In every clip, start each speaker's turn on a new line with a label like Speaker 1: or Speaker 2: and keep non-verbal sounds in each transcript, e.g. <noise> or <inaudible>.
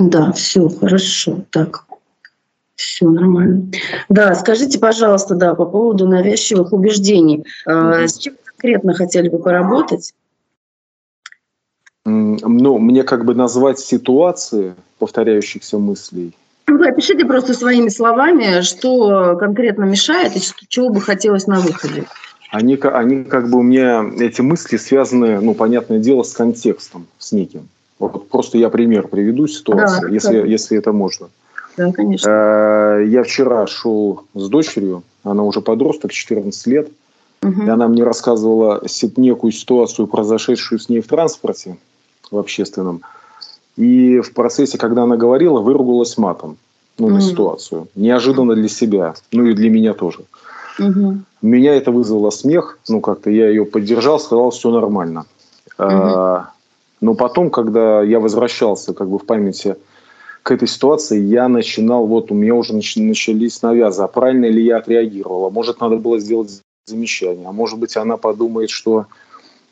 Speaker 1: Да, все хорошо. Так, все нормально. Да, скажите, пожалуйста, да, по поводу навязчивых убеждений. Mm-hmm. С чем конкретно хотели бы поработать?
Speaker 2: Ну, мне как бы назвать ситуации повторяющихся мыслей.
Speaker 1: Ну, опишите просто своими словами, что конкретно мешает и чего бы хотелось на выходе.
Speaker 2: Они, они как бы у меня, эти мысли связаны, ну, понятное дело, с контекстом, с неким. Вот просто я пример приведу ситуацию, да, если, если это можно.
Speaker 1: Да, конечно.
Speaker 2: Э, я вчера шел с дочерью, она уже подросток, 14 лет, угу. и она мне рассказывала некую ситуацию, произошедшую с ней в транспорте, в общественном. И в процессе, когда она говорила, выругалась матом ну, mm. на ситуацию. Неожиданно для себя, ну и для меня тоже. Mm-hmm. Меня это вызвало смех. Ну, как-то я ее поддержал, сказал, все нормально. А, но потом, когда я возвращался как бы в памяти к этой ситуации, я начинал, вот у меня уже начались навязы, а правильно ли я отреагировала? Может, надо было сделать замечание, а может быть, она подумает, что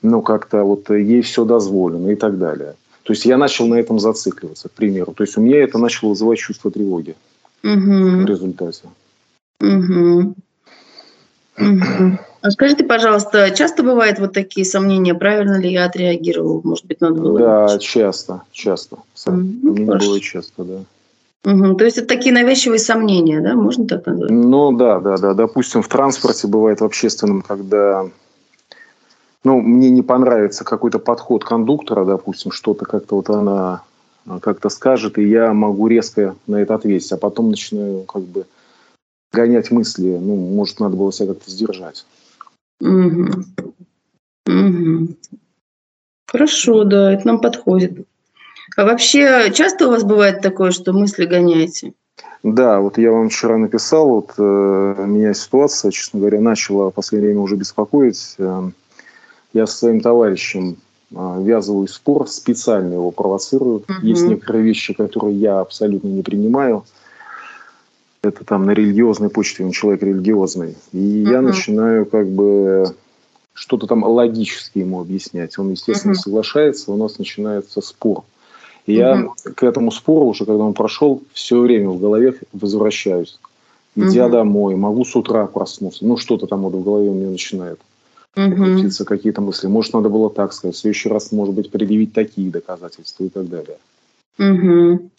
Speaker 2: ну, как-то вот ей все дозволено и так далее. То есть я начал на этом зацикливаться, к примеру. То есть у меня это начало вызывать чувство тревоги угу. в результате.
Speaker 1: Угу. Угу. А скажите, пожалуйста, часто бывают вот такие сомнения, правильно ли я отреагировал? Может быть, надо было...
Speaker 2: Да, часто, часто. Сомнения ну, бывает часто, да.
Speaker 1: Угу. То есть это такие навязчивые сомнения, да? Можно так назвать?
Speaker 2: Ну да, да, да. Допустим, в транспорте бывает в общественном, когда ну, мне не понравится какой-то подход кондуктора, допустим, что-то как-то вот она а, как-то скажет, и я могу резко на это ответить, а потом начинаю как бы гонять мысли, ну, может, надо было себя как-то сдержать.
Speaker 1: Угу. Угу. Хорошо, да, это нам подходит. А вообще часто у вас бывает такое, что мысли гоняете?
Speaker 2: Да, вот я вам вчера написал, вот э, меня ситуация, честно говоря, начала в последнее время уже беспокоить. Э, я со своим товарищем а, ввязываю спор, специально его провоцирую. Угу. Есть некоторые вещи, которые я абсолютно не принимаю. Это там на религиозной почте, он человек религиозный. И угу. я начинаю как бы что-то там логически ему объяснять. Он, естественно, угу. соглашается, у нас начинается спор. И угу. я к этому спору уже, когда он прошел, все время в голове возвращаюсь. Идя угу. домой, могу с утра проснуться. Ну, что-то там вот в голове у меня начинает угу. какие-то мысли. Может, надо было так сказать. В следующий раз, может быть, предъявить такие доказательства и так далее.
Speaker 1: Угу.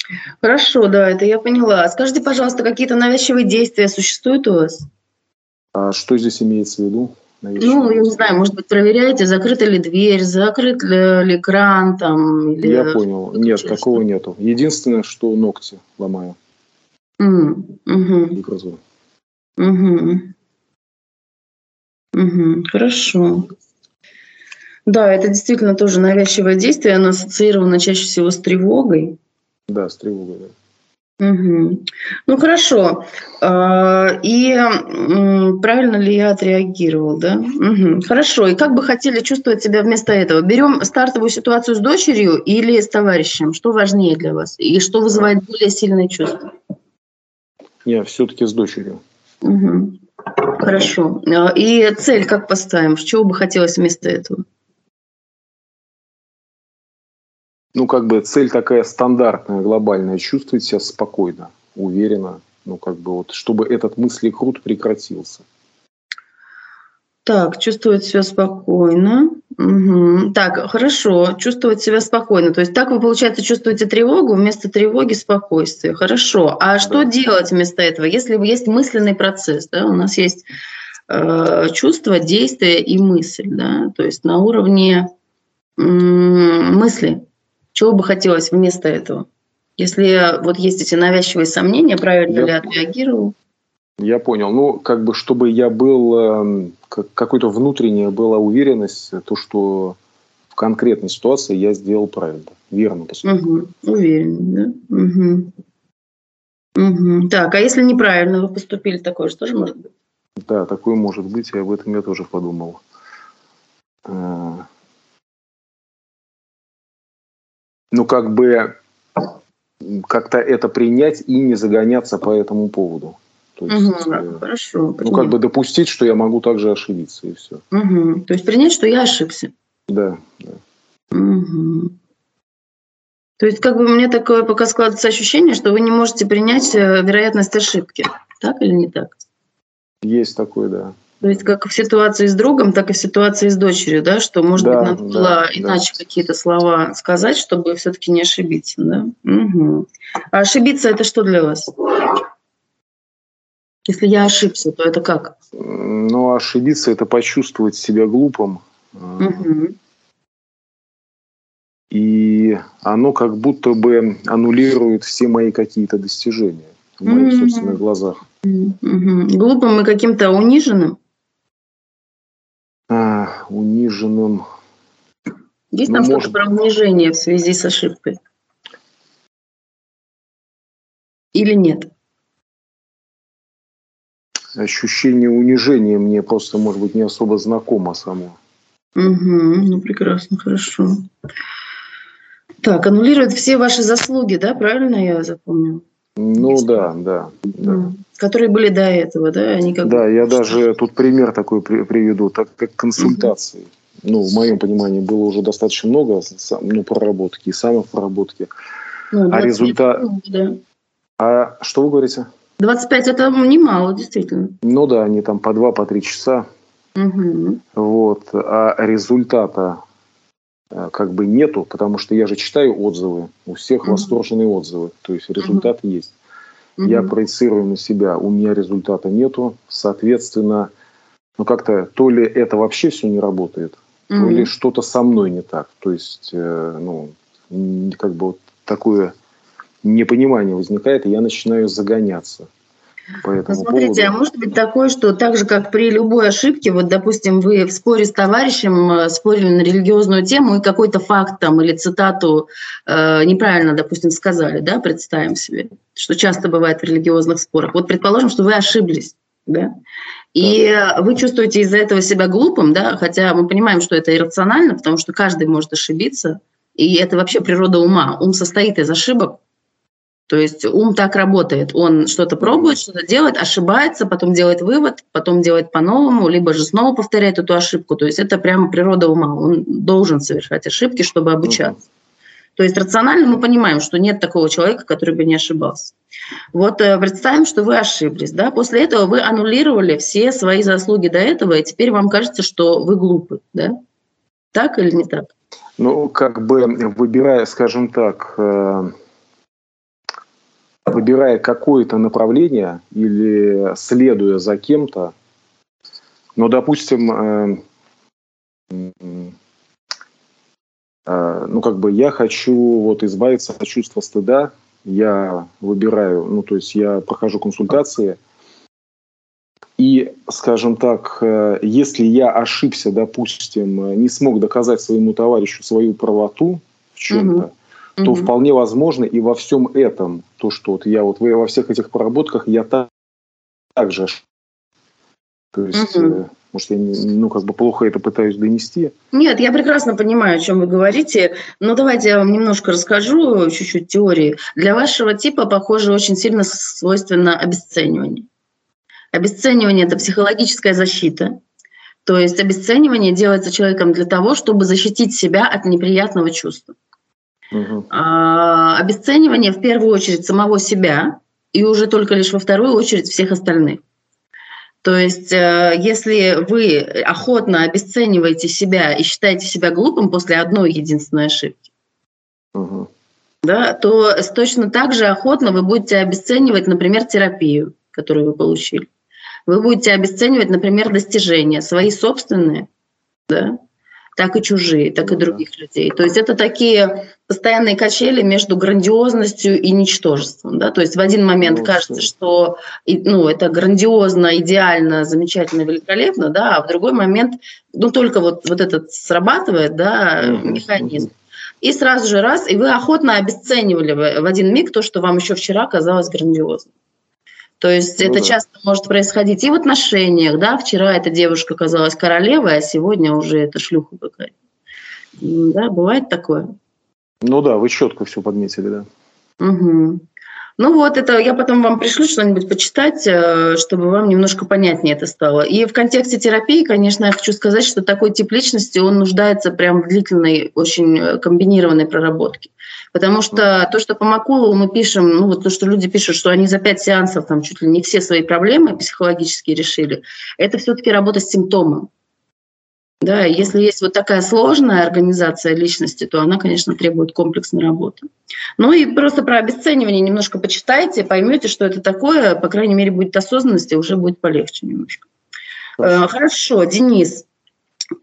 Speaker 1: Хорошо, да, это я поняла. Скажите, пожалуйста, какие-то навязчивые действия существуют у вас?
Speaker 2: А что здесь имеется в виду?
Speaker 1: Ну, я не знаю, может быть, проверяете, закрыта ли дверь, закрыт ли экран там.
Speaker 2: Или я понял. Нет, честно. такого нету. Единственное, что ногти ломаю.
Speaker 1: Mm, угу. Угу. Угу, хорошо. Да, это действительно тоже навязчивое действие, оно ассоциировано чаще всего с тревогой.
Speaker 2: Да, с тревогой, да.
Speaker 1: Угу. Ну хорошо. А, и правильно ли я отреагировал, да? Угу. Хорошо. И как бы хотели чувствовать себя вместо этого? Берем стартовую ситуацию с дочерью или с товарищем? Что важнее для вас? И что вызывает более сильное чувство?
Speaker 2: Я все-таки с дочерью.
Speaker 1: Угу. Хорошо. А, и цель как поставим? Чего бы хотелось вместо этого?
Speaker 2: Ну, как бы цель такая стандартная, глобальная. Чувствовать себя спокойно, уверенно. Ну, как бы вот, чтобы этот мыслекрут прекратился.
Speaker 1: Так, чувствовать себя спокойно. Угу. Так, хорошо, чувствовать себя спокойно. То есть так вы, получается, чувствуете тревогу, вместо тревоги спокойствие. Хорошо. А да. что делать вместо этого? Если есть мысленный процесс, да, у нас есть э, чувство, действие и мысль, да, то есть на уровне э, мысли. Чего бы хотелось вместо этого? Если вот есть эти навязчивые сомнения, правильно Я... ли отреагировал?
Speaker 2: Я понял. Ну, как бы, чтобы я был, эм, какой-то внутренняя была уверенность, то, что в конкретной ситуации я сделал правильно, верно
Speaker 1: поступил. Угу. Уверен, да? Угу. Угу. Так, а если неправильно вы поступили, такое же тоже может быть?
Speaker 2: Да, такое может быть, и об этом я тоже подумал. Ну, как бы как-то это принять и не загоняться по этому поводу.
Speaker 1: То есть, угу, э, хорошо.
Speaker 2: Ну, как бы допустить, что я могу также ошибиться, и все.
Speaker 1: Угу. То есть принять, что я ошибся.
Speaker 2: Да, да.
Speaker 1: Угу. То есть как бы у меня такое пока складывается ощущение, что вы не можете принять э, вероятность ошибки. Так или не так?
Speaker 2: Есть такое, да.
Speaker 1: То есть как в ситуации с другом, так и в ситуации с дочерью, да, что, может да, быть, надо да, было да. иначе какие-то слова сказать, чтобы все-таки не ошибиться, да? Угу. А ошибиться это что для вас? Если я ошибся, то это как?
Speaker 2: Ну, ошибиться – это почувствовать себя глупым. Угу. И оно как будто бы аннулирует все мои какие-то достижения в моих угу. собственных глазах.
Speaker 1: Угу. Глупым и каким-то униженным?
Speaker 2: Униженным.
Speaker 1: Есть там ну, что-то про унижение в связи с ошибкой? Или нет?
Speaker 2: Ощущение унижения мне просто, может быть, не особо знакомо само.
Speaker 1: Угу, ну прекрасно, хорошо. Так, аннулирует все ваши заслуги, да, правильно я запомнил?
Speaker 2: Ну Есть? да, да, да.
Speaker 1: Которые были до этого, да?
Speaker 2: Они как да, я даже тут пример такой приведу, так как консультации. Угу. Ну, в моем понимании было уже достаточно много ну, проработки, самых проработки. Ну, а результат... Да. А что вы говорите?
Speaker 1: 25 это немало, действительно.
Speaker 2: Ну да, они там по 2, по 3 часа. Угу. Вот. А результата как бы нету, потому что я же читаю отзывы, у всех угу. восторженные отзывы, то есть результат угу. есть. Угу. Я проецирую на себя, у меня результата нету, соответственно, ну как-то то ли это вообще все не работает, угу. то ли что-то со мной не так. То есть, э, ну, как бы вот такое непонимание возникает, и я начинаю загоняться.
Speaker 1: По этому ну, Смотрите, поводу. а может быть такое, что так же, как при любой ошибке, вот, допустим, вы в споре с товарищем э, спорили на религиозную тему и какой-то факт там или цитату э, неправильно, допустим, сказали, да, представим себе, что часто бывает в религиозных спорах. Вот предположим, что вы ошиблись, да, и вы чувствуете из-за этого себя глупым, да, хотя мы понимаем, что это иррационально, потому что каждый может ошибиться, и это вообще природа ума. Ум состоит из ошибок, то есть ум так работает. Он что-то пробует, что-то делает, ошибается, потом делает вывод, потом делает по-новому, либо же снова повторяет эту ошибку. То есть это прямо природа ума. Он должен совершать ошибки, чтобы обучаться. То есть рационально мы понимаем, что нет такого человека, который бы не ошибался. Вот э, представим, что вы ошиблись. Да? После этого вы аннулировали все свои заслуги до этого, и теперь вам кажется, что вы глупы. Да? Так или не так?
Speaker 2: Ну, как бы выбирая, скажем так, э, выбирая какое-то направление или следуя за кем-то, но, допустим, э, э, ну, как бы я хочу вот избавиться от чувства стыда, я выбираю, ну, то есть я прохожу консультации, и, скажем так, э, если я ошибся, допустим, не смог доказать своему товарищу свою правоту в чем-то, угу то угу. вполне возможно и во всем этом, то, что вот я вот во всех этих проработках, я так, так же то есть, угу. может, я ну, как бы плохо это пытаюсь донести.
Speaker 1: Нет, я прекрасно понимаю, о чем вы говорите. Но давайте я вам немножко расскажу, чуть-чуть теории. Для вашего типа, похоже, очень сильно свойственно обесценивание. Обесценивание – это психологическая защита. То есть обесценивание делается человеком для того, чтобы защитить себя от неприятного чувства. Угу. А, обесценивание в первую очередь самого себя и уже только лишь во вторую очередь всех остальных. То есть, э, если вы охотно обесцениваете себя и считаете себя глупым после одной единственной ошибки, угу. да, то точно так же охотно вы будете обесценивать, например, терапию, которую вы получили. Вы будете обесценивать, например, достижения свои собственные, да, так и чужие, так и ну других людей. То есть это такие постоянные качели между грандиозностью и ничтожеством. Да? То есть в один момент ну, кажется, что ну, это грандиозно, идеально, замечательно, великолепно, да, а в другой момент ну, только вот, вот этот срабатывает да, механизм. И сразу же раз, и вы охотно обесценивали в один миг то, что вам еще вчера казалось грандиозным. То есть ну, это да. часто может происходить и в отношениях, да, вчера эта девушка казалась королевой, а сегодня уже это шлюха какая-то. Да, бывает такое?
Speaker 2: Ну да, вы четко все подметили, да.
Speaker 1: Угу. Ну вот, это я потом вам пришлю что-нибудь почитать, э, чтобы вам немножко понятнее это стало. И в контексте терапии, конечно, я хочу сказать, что такой тип личности, он нуждается прям в длительной, очень э, комбинированной проработке. Потому что то, что по Макулову мы пишем, ну вот то, что люди пишут, что они за пять сеансов там чуть ли не все свои проблемы психологические решили, это все-таки работа с симптомом. Да, если есть вот такая сложная организация личности, то она, конечно, требует комплексной работы. Ну и просто про обесценивание немножко почитайте, поймете, что это такое, по крайней мере, будет осознанность, и уже будет полегче немножко. Хорошо, Хорошо Денис,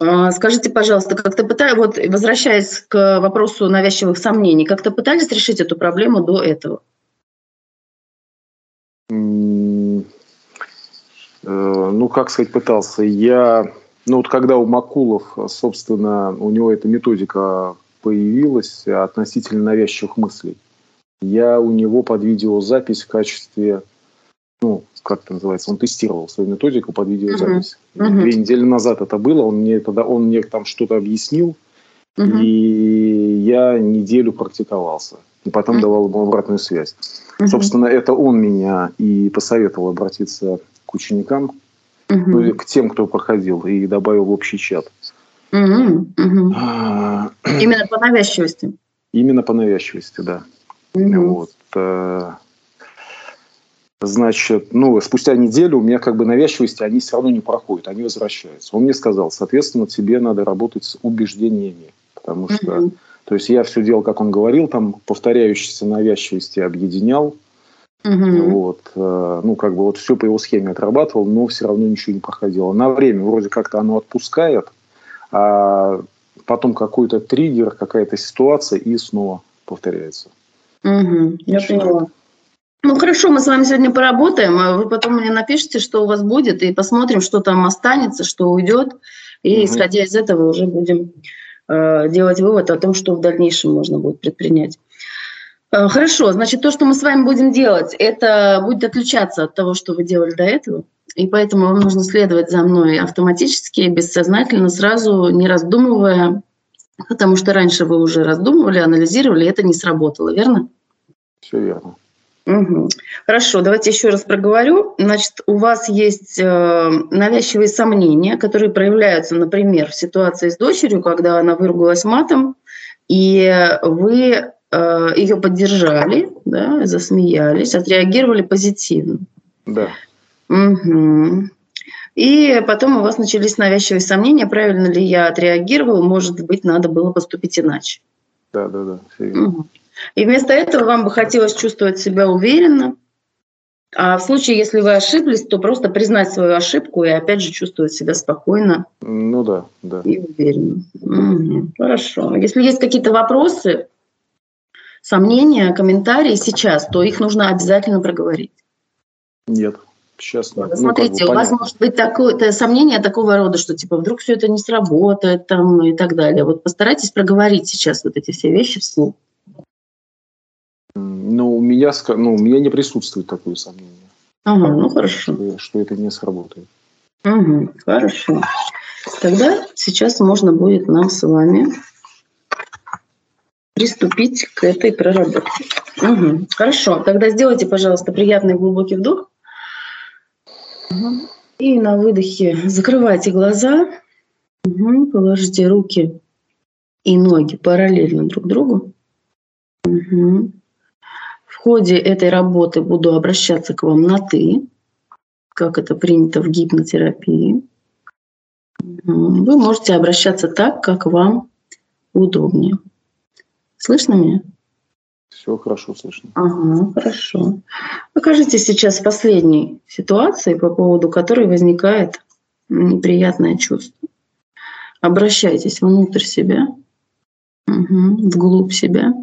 Speaker 1: э, Скажите, пожалуйста, как-то пытались, вот возвращаясь к вопросу навязчивых сомнений, как-то пытались решить эту проблему до этого?
Speaker 2: Э, ну, как сказать, пытался. Я ну вот когда у Макулов, собственно, у него эта методика появилась относительно навязчивых мыслей, я у него под видеозапись в качестве, ну, как это называется, он тестировал свою методику под видеозапись. Uh-huh. Две недели назад это было, он мне тогда, он мне там что-то объяснил, uh-huh. и я неделю практиковался. И потом uh-huh. давал ему обратную связь. Uh-huh. Собственно, это он меня и посоветовал обратиться к ученикам, угу. ну, к тем, кто проходил, и добавил в общий чат.
Speaker 1: Угу, угу. А, <clears throat> Именно по навязчивости?
Speaker 2: Именно по навязчивости, да. Угу. Вот. Э, значит, ну, спустя неделю у меня как бы навязчивости, они все равно не проходят, они возвращаются. Он мне сказал, соответственно, тебе надо работать с убеждениями, потому что, угу. то есть я все делал, как он говорил, там повторяющиеся навязчивости объединял, Угу. Вот, э, ну, как бы вот все по его схеме отрабатывал, но все равно ничего не проходило. На время вроде как-то оно отпускает, а потом какой-то триггер, какая-то ситуация, и снова повторяется.
Speaker 1: Угу, я поняла. Ну хорошо, мы с вами сегодня поработаем, а вы потом мне напишите, что у вас будет, и посмотрим, что там останется, что уйдет, и угу. исходя из этого уже будем э, делать вывод о том, что в дальнейшем можно будет предпринять. Э, хорошо, значит, то, что мы с вами будем делать, это будет отличаться от того, что вы делали до этого. И поэтому вам нужно следовать за мной автоматически, бессознательно, сразу не раздумывая, потому что раньше вы уже раздумывали, анализировали, и это не сработало, верно?
Speaker 2: Все верно.
Speaker 1: Угу. Хорошо, давайте еще раз проговорю. Значит, у вас есть э, навязчивые сомнения, которые проявляются, например, в ситуации с дочерью, когда она выругалась матом, и вы ее поддержали, да, засмеялись, отреагировали позитивно.
Speaker 2: Да.
Speaker 1: Угу. И потом у вас начались навязчивые сомнения, правильно ли я отреагировал, может быть, надо было поступить иначе.
Speaker 2: Да, да, да.
Speaker 1: Угу. И вместо этого вам бы хотелось чувствовать себя уверенно. А в случае, если вы ошиблись, то просто признать свою ошибку и опять же чувствовать себя спокойно.
Speaker 2: Ну да, да.
Speaker 1: И уверенно. Угу. Хорошо. Если есть какие-то вопросы, сомнения, комментарии сейчас, то их нужно обязательно проговорить.
Speaker 2: Нет, сейчас нет.
Speaker 1: Смотрите, ну, как бы, у вас может быть такое сомнение такого рода, что типа вдруг все это не сработает там и так далее. Вот постарайтесь проговорить сейчас вот эти все вещи вслух.
Speaker 2: Ну, у меня, ну, у меня не присутствует такое сомнение.
Speaker 1: Ага, ну хорошо.
Speaker 2: Что, что это не сработает.
Speaker 1: Угу, хорошо. Тогда сейчас можно будет нам с вами приступить к этой проработке. Угу. Хорошо, тогда сделайте, пожалуйста, приятный глубокий вдох. Угу. И на выдохе закрывайте глаза, угу. положите руки и ноги параллельно друг другу. Угу. В ходе этой работы буду обращаться к вам на «ты», как это принято в гипнотерапии. Вы можете обращаться так, как вам удобнее. Слышно меня?
Speaker 2: Все хорошо слышно.
Speaker 1: Ага, хорошо. Покажите сейчас последней ситуации, по поводу которой возникает неприятное чувство. Обращайтесь внутрь себя, угу, вглубь себя,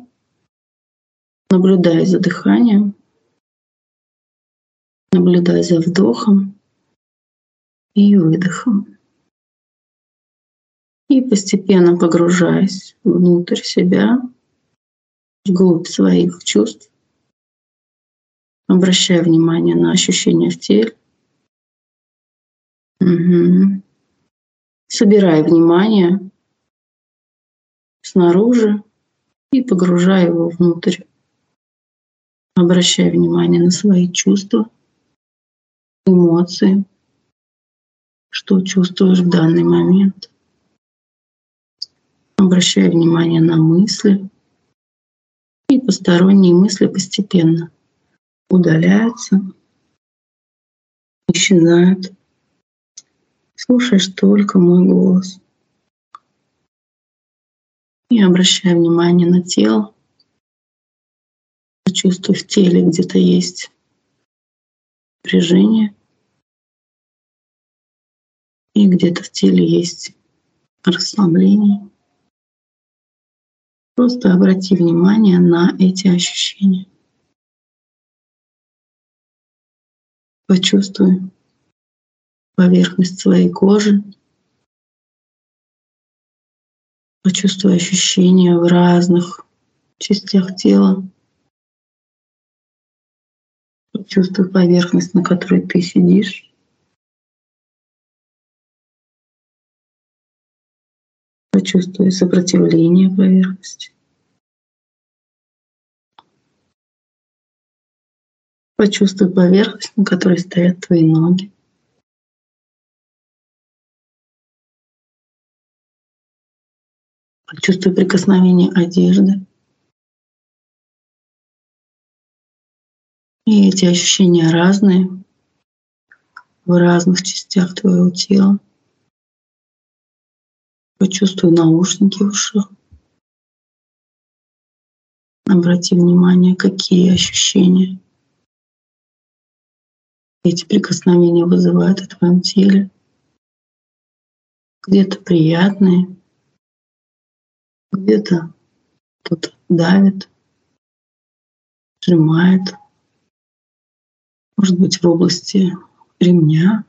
Speaker 1: наблюдая за дыханием, наблюдая за вдохом и выдохом. И постепенно погружаясь внутрь себя, вглубь своих чувств, обращая внимание на ощущения в теле. Угу. Собирая внимание снаружи и погружая его внутрь Обращай внимание на свои чувства, эмоции, что чувствуешь в данный момент. Обращай внимание на мысли, и посторонние мысли постепенно удаляются, исчезают. Слушаешь только мой голос. И обращай внимание на тело. Чувствуй в теле где-то есть напряжение. И где-то в теле есть расслабление. Просто обрати внимание на эти ощущения. Почувствуй поверхность своей кожи. Почувствуй ощущения в разных частях тела. Почувствуй поверхность, на которой ты сидишь. Почувствуй сопротивление поверхности. Почувствуй поверхность, на которой стоят твои ноги. Почувствуй прикосновение одежды. И эти ощущения разные в разных частях твоего тела. Почувствуй наушники в ушах. Обрати внимание, какие ощущения эти прикосновения вызывают в твоем теле. Где-то приятные, где-то тут давит, сжимает. Может быть, в области ремня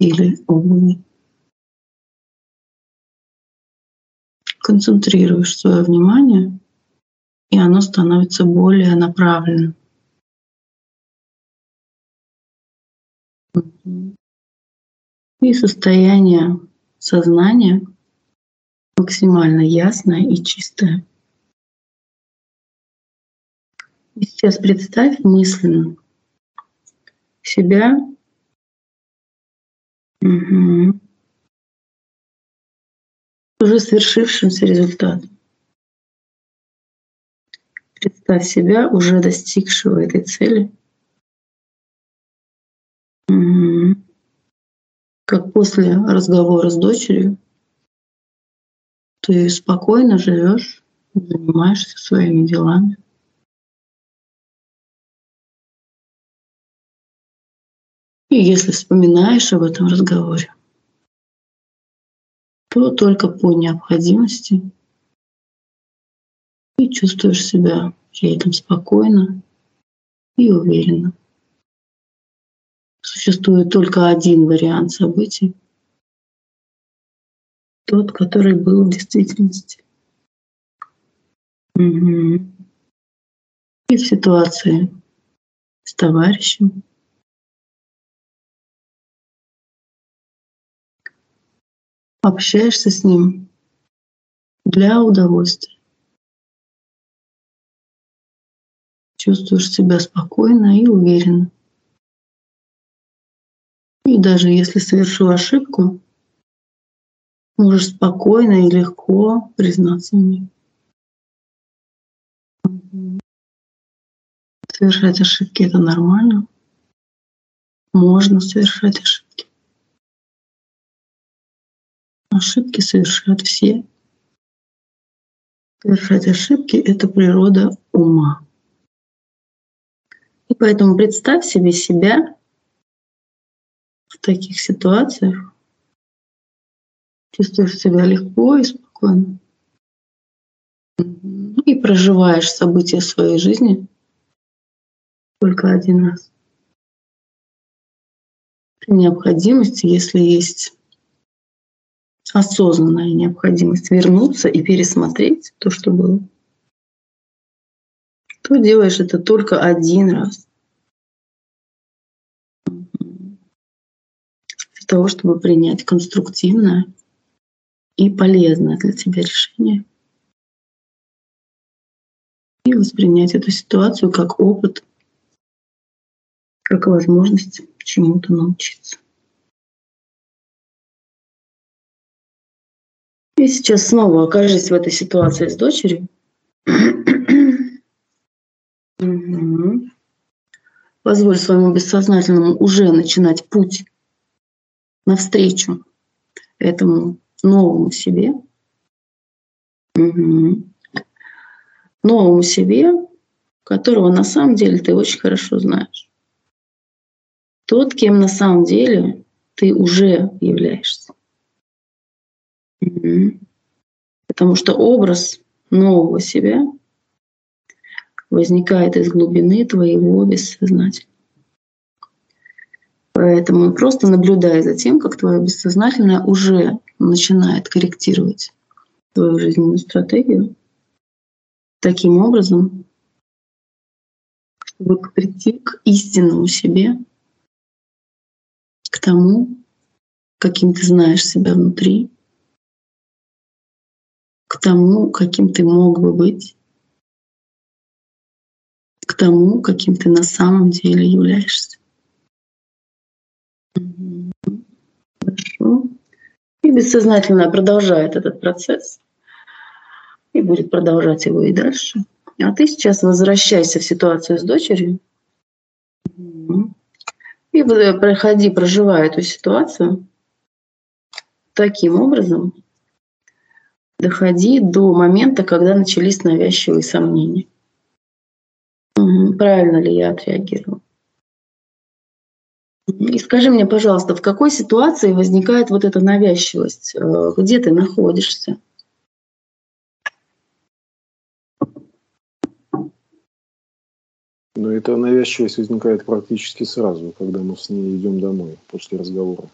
Speaker 1: или обуви. Концентрируешь свое внимание, и оно становится более направленным. И состояние сознания максимально ясное и чистое. И сейчас представь мысленно себя уже свершившимся результатом. Представь себя уже достигшего этой цели. Как после разговора с дочерью ты спокойно живешь, занимаешься своими делами. И если вспоминаешь об этом разговоре, то только по необходимости и чувствуешь себя при этом спокойно и уверенно. Существует только один вариант событий, тот, который был в действительности. Угу. И в ситуации с товарищем, общаешься с ним для удовольствия. Чувствуешь себя спокойно и уверенно. И даже если совершил ошибку, можешь спокойно и легко признаться мне. Совершать ошибки — это нормально. Можно совершать ошибки. Ошибки совершают все. Совершать ошибки — это природа ума. И поэтому представь себе себя в таких ситуациях. Чувствуешь себя легко и спокойно. И проживаешь события своей жизни только один раз. При необходимости, если есть осознанная необходимость вернуться и пересмотреть то, что было, то делаешь это только один раз. Для того, чтобы принять конструктивное и полезное для тебя решение. И воспринять эту ситуацию как опыт, как возможность чему-то научиться. И сейчас снова окажись в этой ситуации с дочерью. Позволь своему бессознательному уже начинать путь навстречу этому новому себе. Угу. Новому себе, которого на самом деле ты очень хорошо знаешь. Тот, кем на самом деле ты уже являешься. Потому что образ нового себя возникает из глубины твоего бессознательного. Поэтому просто наблюдай за тем, как твое бессознательное уже начинает корректировать твою жизненную стратегию таким образом, чтобы прийти к истинному себе, к тому, каким ты знаешь себя внутри, к тому, каким ты мог бы быть, к тому, каким ты на самом деле являешься. Хорошо. И бессознательно продолжает этот процесс и будет продолжать его и дальше. А ты сейчас возвращайся в ситуацию с дочерью и проходи, проживай эту ситуацию таким образом, доходи до момента, когда начались навязчивые сомнения. Угу, правильно ли я отреагировал? И скажи мне, пожалуйста, в какой ситуации возникает вот эта навязчивость? Э, где ты находишься?
Speaker 2: Но эта навязчивость возникает практически сразу, когда мы с ней идем домой после разговора.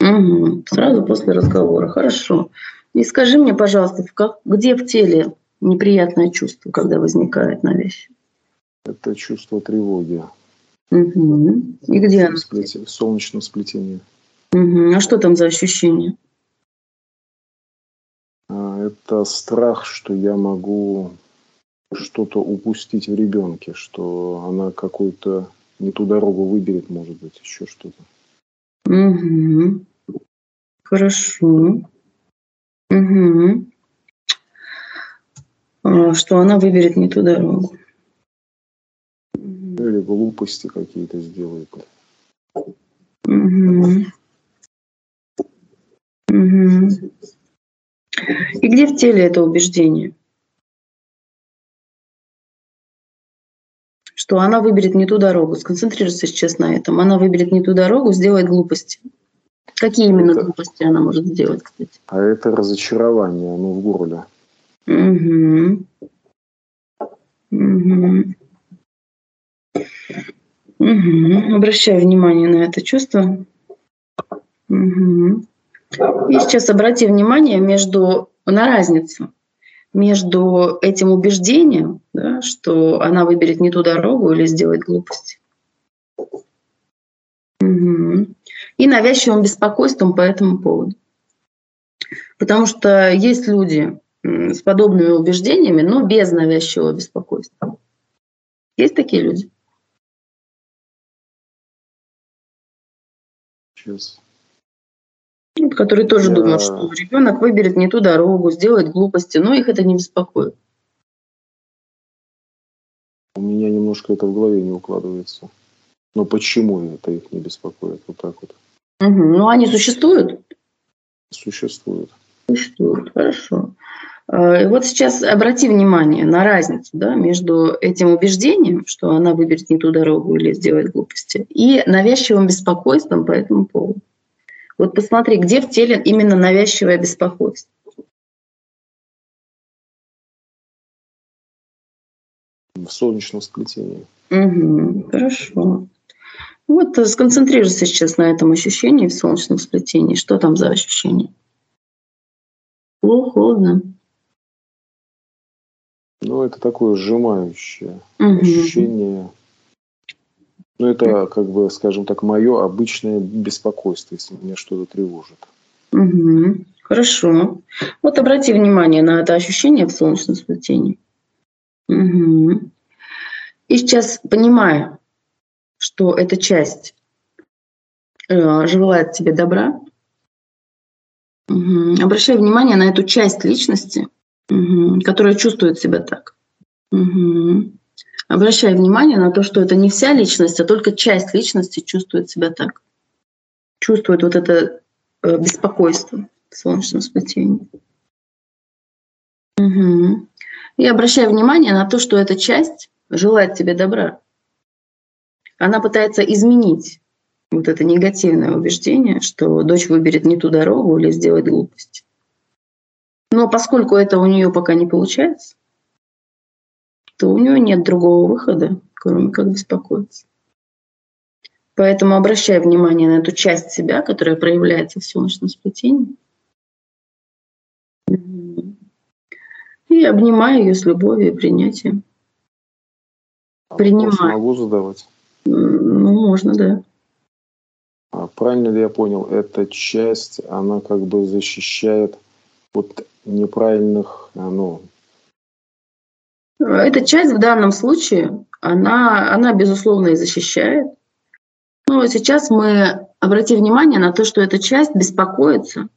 Speaker 1: Угу, сразу после разговора, хорошо. И скажи мне, пожалуйста, в как, где в теле неприятное чувство, когда возникает навязчивость?
Speaker 2: Это чувство тревоги.
Speaker 1: Угу. И где
Speaker 2: оно? В солнечном сплетении.
Speaker 1: Угу. А что там за ощущение?
Speaker 2: А, это страх, что я могу что-то упустить в ребенке, что она какую-то не ту дорогу выберет, может быть, еще что-то.
Speaker 1: Угу. Хорошо. Угу. Что она выберет не ту дорогу.
Speaker 2: Или глупости какие-то сделает.
Speaker 1: Угу. Угу. И где в теле это убеждение? Что она выберет не ту дорогу. Сконцентрируйся сейчас на этом. Она выберет не ту дорогу, сделает глупости. Какие именно это, глупости она может сделать, кстати?
Speaker 2: А это разочарование, оно в горле.
Speaker 1: Угу. Угу. Угу. Обращаю внимание на это чувство. Угу. И сейчас обрати внимание между, на разницу между этим убеждением, да, что она выберет не ту дорогу или сделает глупости. Угу и навязчивым беспокойством по этому поводу. Потому что есть люди с подобными убеждениями, но без навязчивого беспокойства. Есть такие люди?
Speaker 2: Сейчас.
Speaker 1: Которые тоже Я... думают, что ребенок выберет не ту дорогу, сделает глупости, но их это не беспокоит.
Speaker 2: У меня немножко это в голове не укладывается. Но почему это их не беспокоит? Вот так вот.
Speaker 1: Угу. Ну, они существуют?
Speaker 2: Существуют.
Speaker 1: Существуют, хорошо. А, и вот сейчас обрати внимание на разницу да, между этим убеждением, что она выберет не ту дорогу или сделает глупости, и навязчивым беспокойством по этому поводу. Вот посмотри, где в теле именно навязчивое беспокойство.
Speaker 2: В солнечном сплетении.
Speaker 1: Угу, хорошо. Вот э, сконцентрируйся сейчас на этом ощущении в солнечном сплетении. Что там за ощущение? Плохо, холодно?
Speaker 2: Ну, это такое сжимающее угу. ощущение. Ну, это, как бы, скажем так, мое обычное беспокойство, если меня что-то тревожит.
Speaker 1: Угу. Хорошо. Вот обрати внимание на это ощущение в солнечном сплетении. Угу. И сейчас, понимая, что эта часть э, желает тебе добра, угу. обращай внимание на эту часть личности, угу. которая чувствует себя так. Угу. Обращай внимание на то, что это не вся личность, а только часть личности чувствует себя так. Чувствует вот это э, беспокойство в солнечном сплетении. Угу. И обращай внимание на то, что эта часть желает тебе добра. Она пытается изменить вот это негативное убеждение, что дочь выберет не ту дорогу или сделает глупость. Но поскольку это у нее пока не получается, то у нее нет другого выхода, кроме как беспокоиться. Поэтому обращай внимание на эту часть себя, которая проявляется в солнечном сплетении. И обнимай ее с любовью и принятием.
Speaker 2: Принимай. Могу задавать?
Speaker 1: Ну, можно, да.
Speaker 2: А правильно ли я понял, эта часть, она как бы защищает от неправильных, а, ну...
Speaker 1: Эта часть в данном случае, она, она безусловно, и защищает. Но сейчас мы обратим внимание на то, что эта часть беспокоится,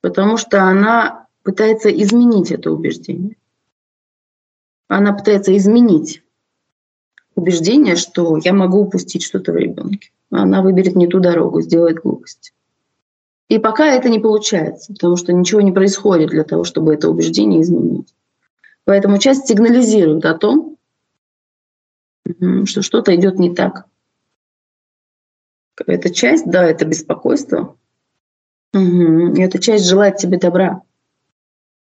Speaker 1: потому что она пытается изменить это убеждение. Она пытается изменить убеждение, что я могу упустить что-то в ребенке. Она выберет не ту дорогу, сделает глупость. И пока это не получается, потому что ничего не происходит для того, чтобы это убеждение изменить. Поэтому часть сигнализирует о том, что что-то идет не так. Эта часть, да, это беспокойство. Угу. И эта часть желает тебе добра,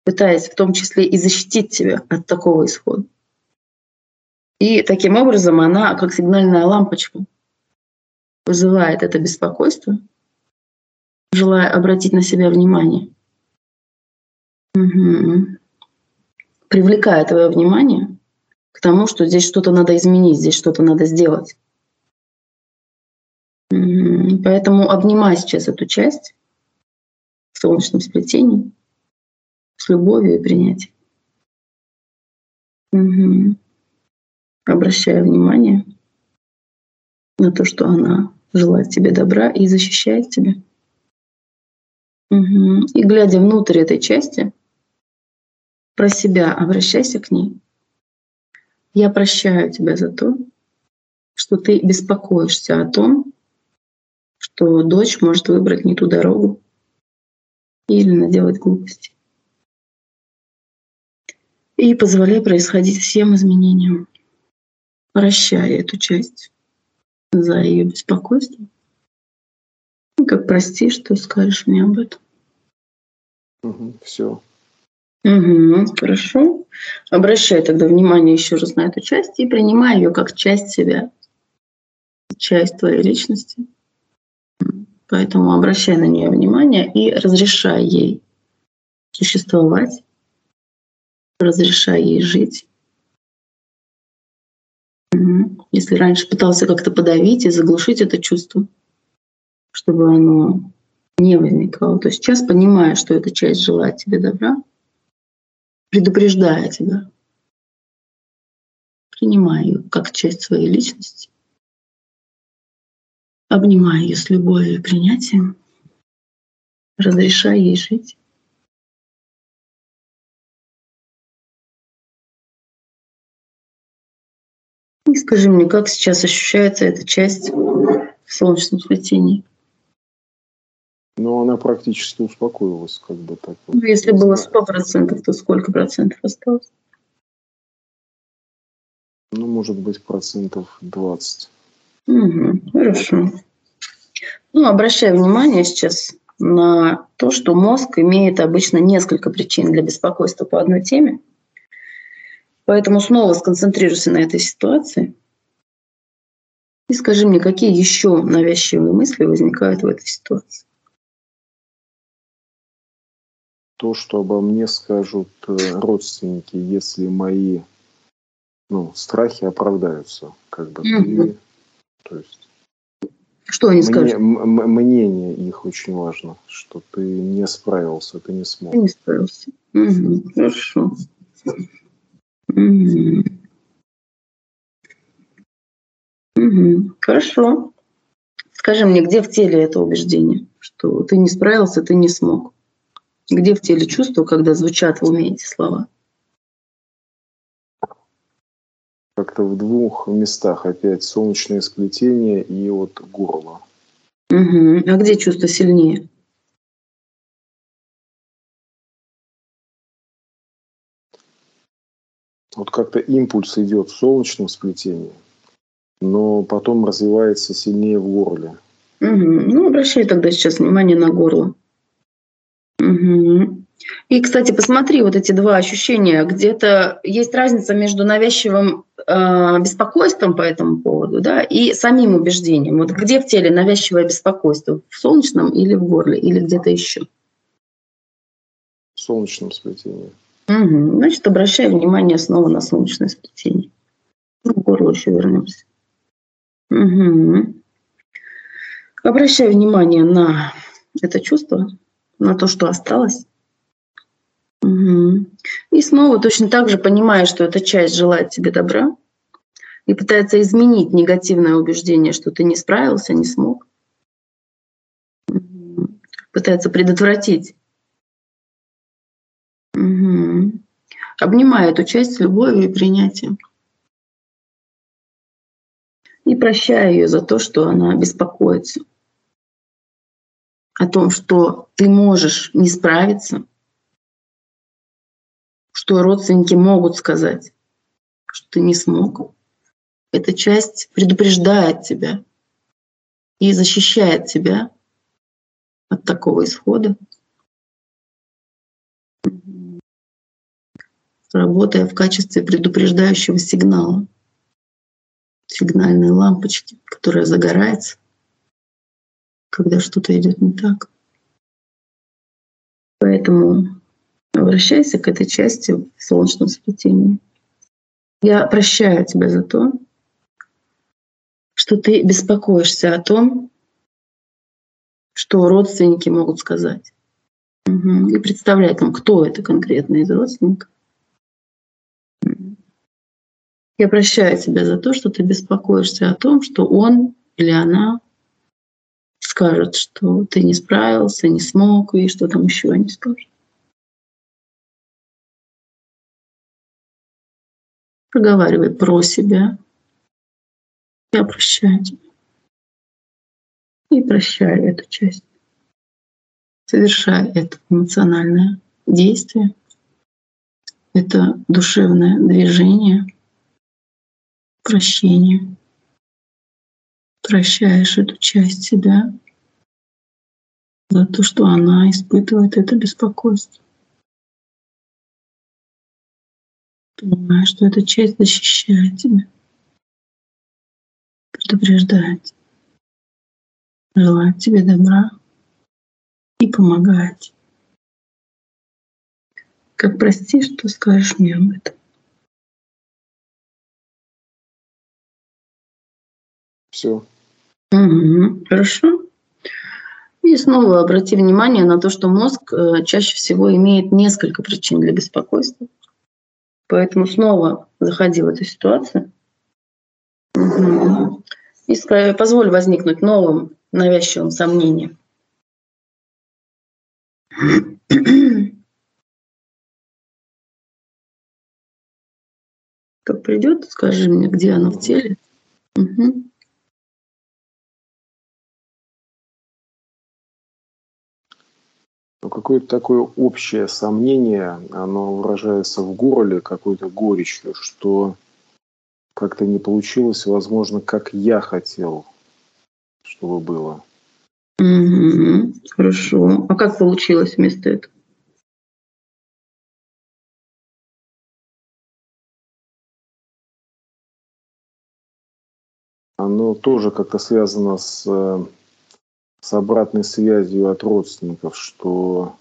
Speaker 1: пытаясь в том числе и защитить тебя от такого исхода. И таким образом она, как сигнальная лампочка, вызывает это беспокойство, желая обратить на себя внимание. Угу. Привлекая твое внимание к тому, что здесь что-то надо изменить, здесь что-то надо сделать. Угу. Поэтому обнимай сейчас эту часть в солнечном сплетении с любовью и принятием. Угу обращая внимание на то, что она желает тебе добра и защищает тебя. Угу. И глядя внутрь этой части, про себя обращайся к ней. Я прощаю тебя за то, что ты беспокоишься о том, что дочь может выбрать не ту дорогу или наделать глупости. И позволяй происходить всем изменениям прощая эту часть за ее беспокойство. И как прости, что скажешь мне об этом.
Speaker 2: Угу, все.
Speaker 1: Угу, хорошо. Обращай тогда внимание еще раз на эту часть и принимай ее как часть себя, часть твоей личности. Поэтому обращай на нее внимание и разрешай ей существовать, разрешай ей жить если раньше пытался как-то подавить и заглушить это чувство, чтобы оно не возникало, то сейчас, понимая, что эта часть желает тебе добра, предупреждая тебя, принимая ее как часть своей личности, обнимая ее с любовью и принятием, разрешая ей жить. И скажи мне, как сейчас ощущается эта часть в солнечном сплетении?
Speaker 2: Ну, она практически успокоилась, как бы так.
Speaker 1: Ну, если было сто процентов, то сколько процентов осталось?
Speaker 2: Ну, может быть, процентов 20.
Speaker 1: Угу, хорошо. Ну, обращай внимание сейчас на то, что мозг имеет обычно несколько причин для беспокойства по одной теме. Поэтому снова сконцентрируйся на этой ситуации и скажи мне, какие еще навязчивые мысли возникают в этой ситуации.
Speaker 2: То, что обо мне скажут э, родственники, если мои ну, страхи оправдаются, как бы ты, то есть
Speaker 1: что они мне, скажут?
Speaker 2: Мнение их очень важно, что ты не справился, ты не смог. Ты
Speaker 1: не справился. Угу. Хорошо. Угу. Угу. Хорошо. Скажи мне, где в теле это убеждение, что ты не справился, ты не смог? Где в теле чувство, когда звучат в уме эти слова?
Speaker 2: Как-то в двух местах опять солнечное сплетение и вот горло.
Speaker 1: Угу. А где чувство сильнее?
Speaker 2: Вот как-то импульс идет в солнечном сплетении, но потом развивается сильнее в горле.
Speaker 1: Угу. Ну, обращай тогда сейчас внимание на горло. Угу. И, кстати, посмотри вот эти два ощущения. Где-то есть разница между навязчивым э, беспокойством по этому поводу, да, и самим убеждением. Вот где в теле навязчивое беспокойство? В солнечном или в горле, или где-то еще?
Speaker 2: В солнечном сплетении.
Speaker 1: Угу. Значит, обращай внимание снова на солнечное сплетение. Ну, к горлу еще вернемся. Угу. Обращай внимание на это чувство, на то, что осталось. Угу. И снова точно так же понимая, что эта часть желает тебе добра и пытается изменить негативное убеждение, что ты не справился, не смог. Угу. Пытается предотвратить. Обнимая эту часть с любовью и принятием. И прощая ее за то, что она беспокоится о том, что ты можешь не справиться, что родственники могут сказать, что ты не смог. Эта часть предупреждает тебя и защищает тебя от такого исхода, работая в качестве предупреждающего сигнала, сигнальной лампочки, которая загорается когда что-то идет не так. Поэтому обращайся к этой части в солнечном. Я прощаю тебя за то, что ты беспокоишься о том, что родственники могут сказать. Угу. И представляй там, кто это конкретно из родственников. Я прощаю тебя за то, что ты беспокоишься о том, что он или она скажут, что ты не справился, не смог, и что там еще они скажут. Проговаривай про себя. Я прощаю тебя. И прощаю эту часть. Совершай это эмоциональное действие, это душевное движение, прощение прощаешь эту часть себя за то, что она испытывает это беспокойство. Понимаешь, что эта часть защищает тебя, предупреждает, желает тебе добра и помогает. Как простишь, то скажешь мне об этом.
Speaker 2: Все.
Speaker 1: Угу, хорошо. И снова обрати внимание на то, что мозг э, чаще всего имеет несколько причин для беспокойства. Поэтому снова заходи в эту ситуацию. Угу. И позволь возникнуть новым навязчивым сомнением. Как придет, скажи мне, где оно в теле. Угу.
Speaker 2: Ну, какое-то такое общее сомнение, оно выражается в горле какой-то горечью, что как-то не получилось, возможно, как я хотел, чтобы было.
Speaker 1: Угу, хорошо. А как получилось вместо этого?
Speaker 2: Оно тоже как-то связано с э, с обратной связью от родственников, что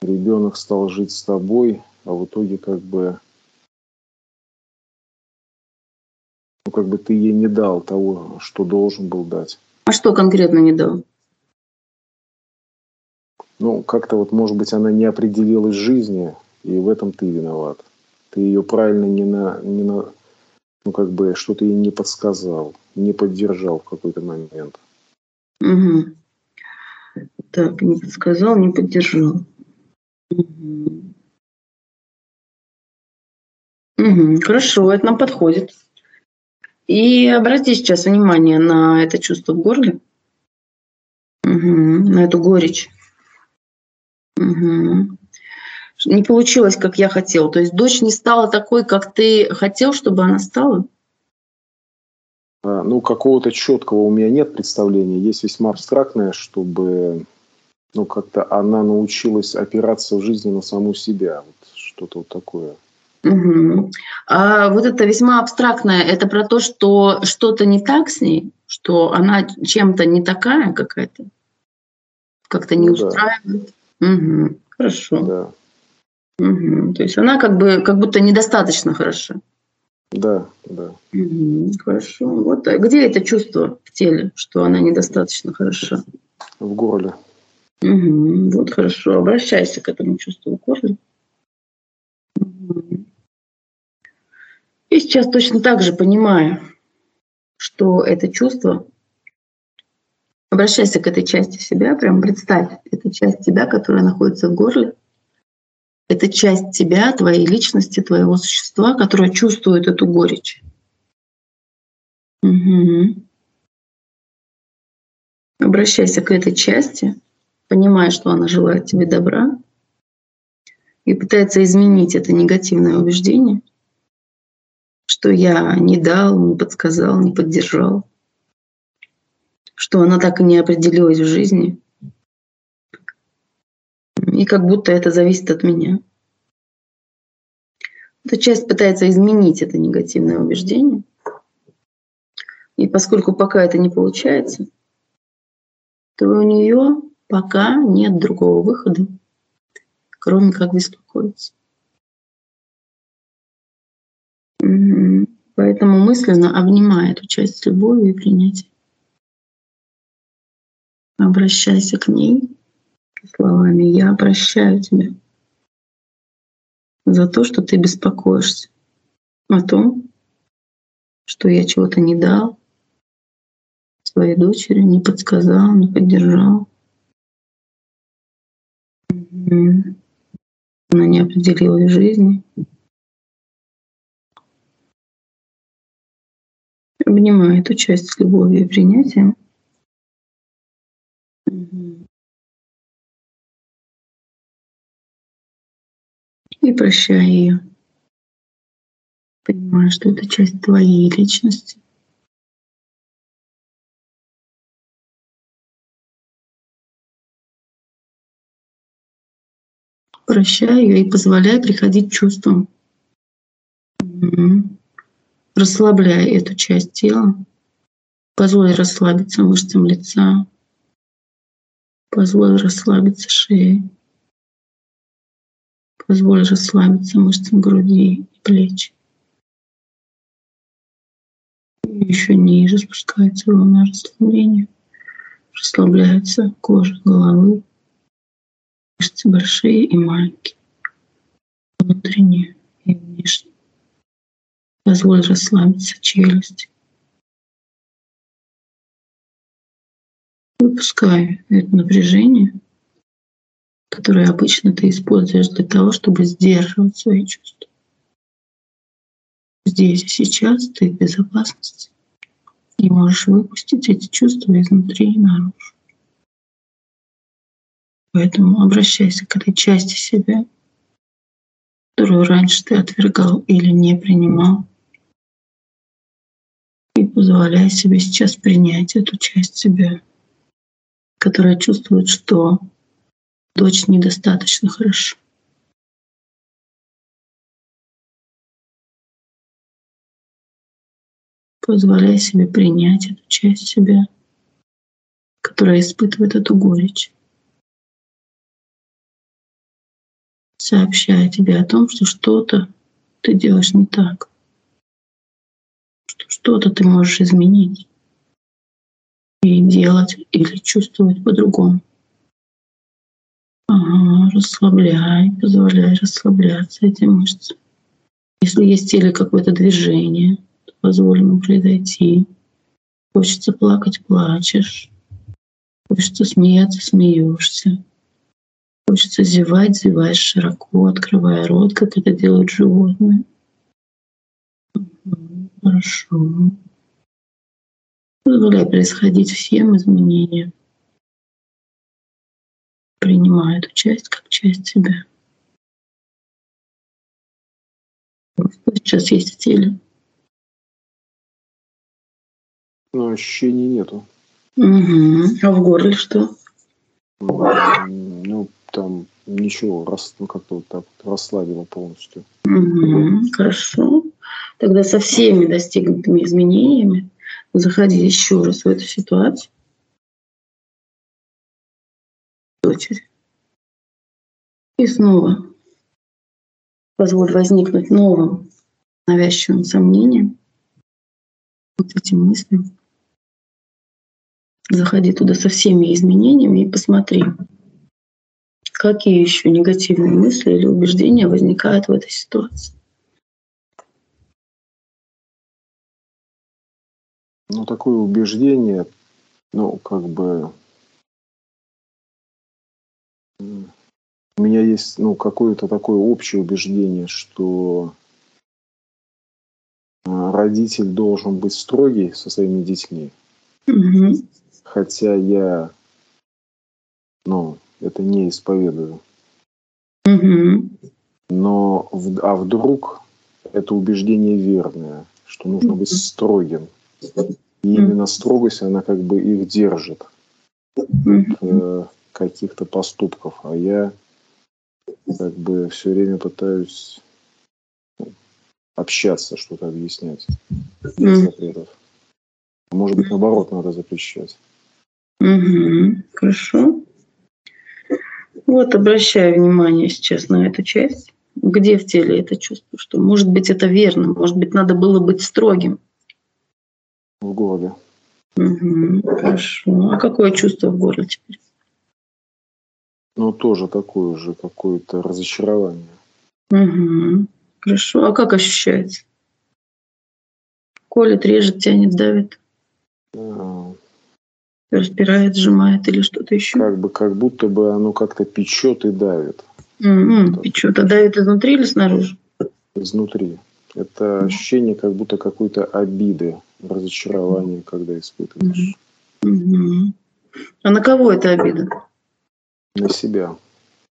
Speaker 2: ребенок стал жить с тобой, а в итоге как бы ну, как бы ты ей не дал того, что должен был дать.
Speaker 1: А что конкретно не дал?
Speaker 2: Ну, как-то вот, может быть, она не определилась в жизни, и в этом ты виноват. Ты ее правильно не на, не на ну как бы что-то ей не подсказал, не поддержал в какой-то момент.
Speaker 1: Угу. Так, не подсказал, не поддержал. Угу. Угу, хорошо, это нам подходит. И обрати сейчас внимание на это чувство в горле, угу, на эту горечь. Угу. Не получилось, как я хотел. То есть дочь не стала такой, как ты хотел, чтобы она стала?
Speaker 2: А, ну, какого-то четкого у меня нет представления. Есть весьма абстрактное, чтобы ну, как-то она научилась опираться в жизни на саму себя. Вот что-то вот такое.
Speaker 1: Угу. А вот это весьма абстрактное, это про то, что что-то не так с ней, что она чем-то не такая какая-то, как-то не ну, устраивает. Да. Угу. Хорошо. Да. Угу. То есть она как бы как будто недостаточно хороша.
Speaker 2: Да, да.
Speaker 1: Угу. Хорошо. Вот а где это чувство в теле, что она недостаточно хороша?
Speaker 2: В горле.
Speaker 1: Угу. Вот хорошо. Обращайся к этому чувству в горле. И сейчас точно так же понимаю, что это чувство, обращайся к этой части себя, прям представь, это часть тебя, которая находится в горле, это часть тебя, твоей личности, твоего существа, которая чувствует эту горечь. Угу. Обращайся к этой части, понимая, что она желает тебе добра, и пытается изменить это негативное убеждение — что я не дал, не подсказал, не поддержал, что она так и не определилась в жизни. И как будто это зависит от меня. Эта часть пытается изменить это негативное убеждение. И поскольку пока это не получается, то у нее пока нет другого выхода, кроме как беспокоиться. Поэтому мысленно обнимай эту часть любовью и принятием. Обращайся к ней словами «Я прощаю тебя за то, что ты беспокоишься о том, что я чего-то не дал своей дочери, не подсказал, не поддержал. Она не определила в жизни. Обнимаю эту часть с любовью и принятием. И прощаю ее. Понимаю, что это часть твоей личности. Прощаю ее и позволяю приходить чувствам. Угу. Расслабляй эту часть тела. Позволь расслабиться мышцам лица. Позволь расслабиться шее. Позволь расслабиться мышцам груди и плеч. Еще ниже спускается волна расслабления. Расслабляется кожа головы, мышцы большие и маленькие, внутренние и внешние. Позволь расслабиться челюсть. Выпускай это напряжение, которое обычно ты используешь для того, чтобы сдерживать свои чувства. Здесь и сейчас ты в безопасности и можешь выпустить эти чувства изнутри и наружу. Поэтому обращайся к этой части себя, которую раньше ты отвергал или не принимал, и позволяя себе сейчас принять эту часть себя, которая чувствует, что дочь недостаточно хорошо. Позволяя себе принять эту часть себя, которая испытывает эту горечь. Сообщая тебе о том, что что-то ты делаешь не так что что-то ты можешь изменить и делать или чувствовать по-другому. Расслабляй, позволяй расслабляться этим мышцам. Если есть в теле какое-то движение, то позволь ему произойти. Хочется плакать — плачешь. Хочется смеяться — смеешься. Хочется зевать — зеваешь широко, открывая рот, как это делают животные. Хорошо. Позволяй происходить всем изменениям. Принимай эту часть как часть себя. Что сейчас есть в теле?
Speaker 2: Ну, ощущений нету.
Speaker 1: Угу. А в горле что?
Speaker 2: Ну, там ничего, рас, ну, как-то вот так расслабило полностью.
Speaker 1: Угу. Хорошо. Тогда со всеми достигнутыми изменениями заходи еще раз в эту ситуацию. Дочери. И снова позволь возникнуть новым навязчивым сомнением, вот этим мыслям. Заходи туда со всеми изменениями и посмотри, какие еще негативные мысли или убеждения возникают в этой ситуации.
Speaker 2: Ну, такое убеждение, ну, как бы у меня есть, ну, какое-то такое общее убеждение, что а, родитель должен быть строгий со своими детьми.
Speaker 1: Угу.
Speaker 2: Хотя я, ну, это не исповедую.
Speaker 1: Угу.
Speaker 2: Но, а вдруг это убеждение верное, что нужно быть строгим. И именно строгость, она как бы их держит э, каких-то поступков. А я как бы все время пытаюсь общаться, что-то объяснять без запретов. Может быть, наоборот, надо запрещать.
Speaker 1: Угу. Хорошо. Вот обращаю внимание сейчас на эту часть. Где в теле это чувство? Что, может быть, это верно, может быть, надо было быть строгим.
Speaker 2: В горле.
Speaker 1: Угу. Хорошо. А какое чувство в горле теперь?
Speaker 2: Ну, тоже такое же какое-то разочарование.
Speaker 1: Угу. Хорошо. А как ощущается? Колет, режет, тянет, давит?
Speaker 2: А,
Speaker 1: Распирает, сжимает или что-то еще?
Speaker 2: как бы, как будто бы оно как-то печет и давит
Speaker 1: М-м, печет. А давит изнутри или снаружи?
Speaker 2: изнутри. Это ощущение как будто какой-то обиды, разочарования, когда испытываешь.
Speaker 1: Угу. А на кого это обида?
Speaker 2: На себя.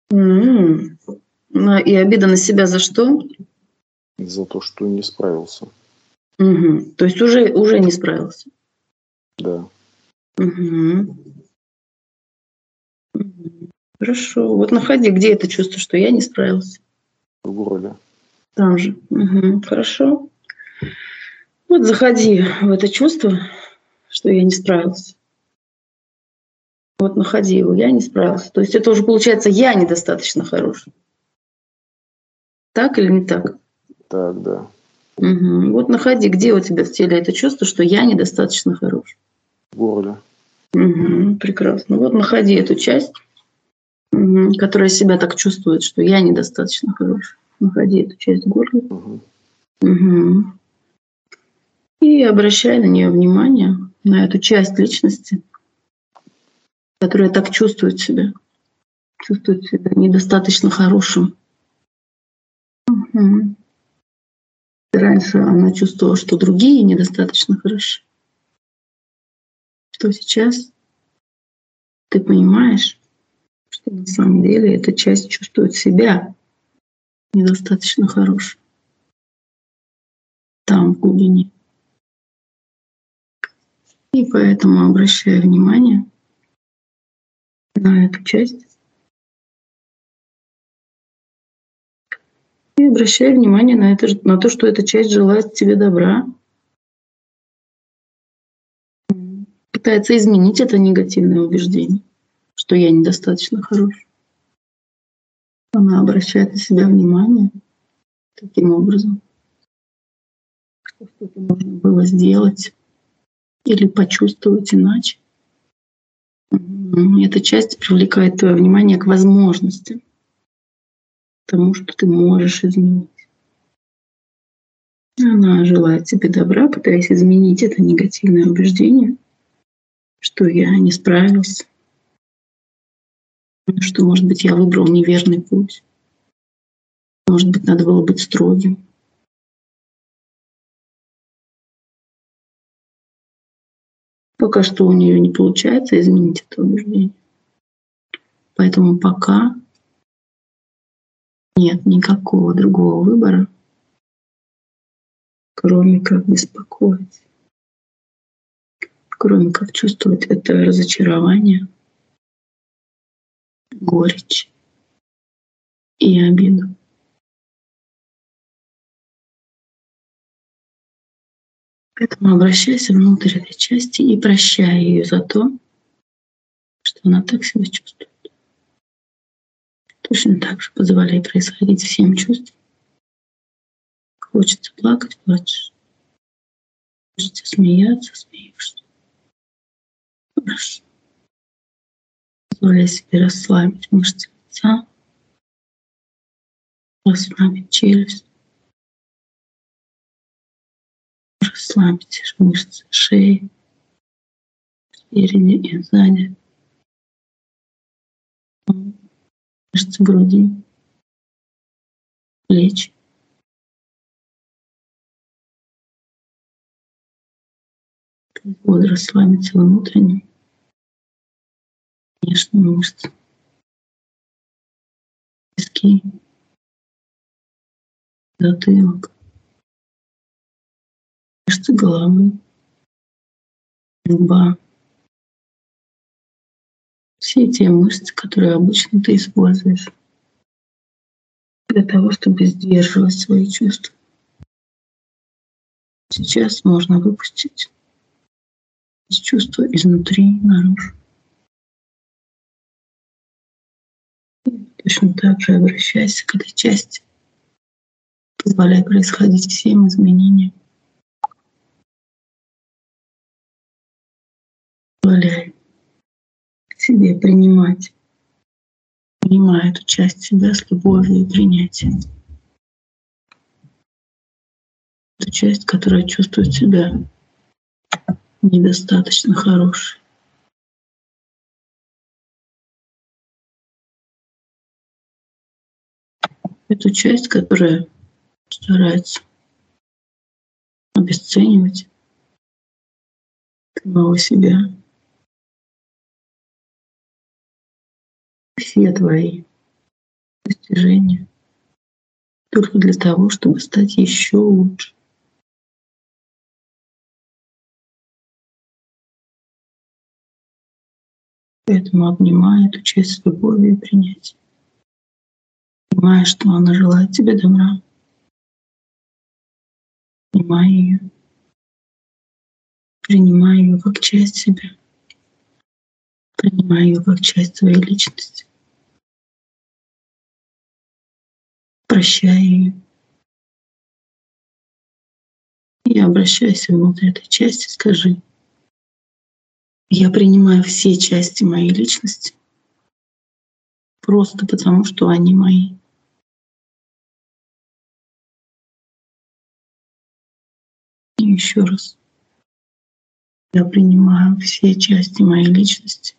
Speaker 1: На- И обида на себя за что?
Speaker 2: За то, что не справился.
Speaker 1: Мгм. То есть уже, уже не справился.
Speaker 2: Да.
Speaker 1: Мгм. Хорошо. Вот находи, где это чувство, что я не справился.
Speaker 2: В горле.
Speaker 1: Там же. Мгм. Хорошо. Вот заходи в это чувство, что я не справился. Вот находи его, я не справился. То есть это уже получается, я недостаточно хорош. Так или не так?
Speaker 2: Так, да.
Speaker 1: Мгм. Вот находи, где у тебя в теле это чувство, что я недостаточно хорош.
Speaker 2: В горле.
Speaker 1: Мгм. Прекрасно. Вот находи эту часть, мгм, которая себя так чувствует, что я недостаточно хорош. Находи эту часть в горле.
Speaker 2: Угу.
Speaker 1: Мгм. И обращай на нее внимание, на эту часть личности, которая так чувствует себя, чувствует себя недостаточно хорошим. Мгм. Раньше она чувствовала, что другие недостаточно хороши. Что сейчас ты понимаешь, что на самом деле эта часть чувствует себя недостаточно хорошей. Там, в глубине. И поэтому обращаю внимание на эту часть. И обращаю внимание на, это, на то, что эта часть желает тебе добра. Пытается изменить это негативное убеждение, что я недостаточно хорош. Она обращает на себя внимание таким образом, что что-то можно было сделать или почувствовать иначе. Эта часть привлекает твое внимание к возможности, тому, что ты можешь изменить. Она желает тебе добра, пытаясь изменить это негативное убеждение, что я не справился, что, может быть, я выбрал неверный путь, может быть, надо было быть строгим. Пока что у нее не получается изменить это убеждение. Поэтому пока нет никакого другого выбора, кроме как беспокоиться, кроме как чувствовать это разочарование, горечь и обиду. Поэтому обращайся внутрь этой части и прощай ее за то, что она так себя чувствует. Точно так же позволяй происходить всем чувствам. Хочется плакать, плачешь. Хочется смеяться, смеешься. Хорошо. Позволяй себе расслабить мышцы лица, расслабить челюсть. Расслабьте мышцы шеи спереди и сзади, мышцы груди, плечи. Вот расслабите внутренние, внешние мышцы, виски, затылок, мышцы головы, лба. Все те мышцы, которые обычно ты используешь для того, чтобы сдерживать свои чувства. Сейчас можно выпустить чувства изнутри наружу. Точно так же обращайся к этой части, позволяя происходить всем изменениям. Позволяй себе принимать, принимая эту часть себя с любовью и принятием. Эту часть, которая чувствует себя недостаточно хорошей. Эту часть, которая старается обесценивать самого себя, все твои достижения только для того, чтобы стать еще лучше. Поэтому обнимай эту часть с любовью и принятием. Понимая, что она желает тебе добра. Принимай ее. Принимай ее как часть себя. Принимай ее как часть своей личности. Прощай ее. И обращайся внутрь этой части, скажи, я принимаю все части моей личности просто потому, что они мои. И еще раз. Я принимаю все части моей личности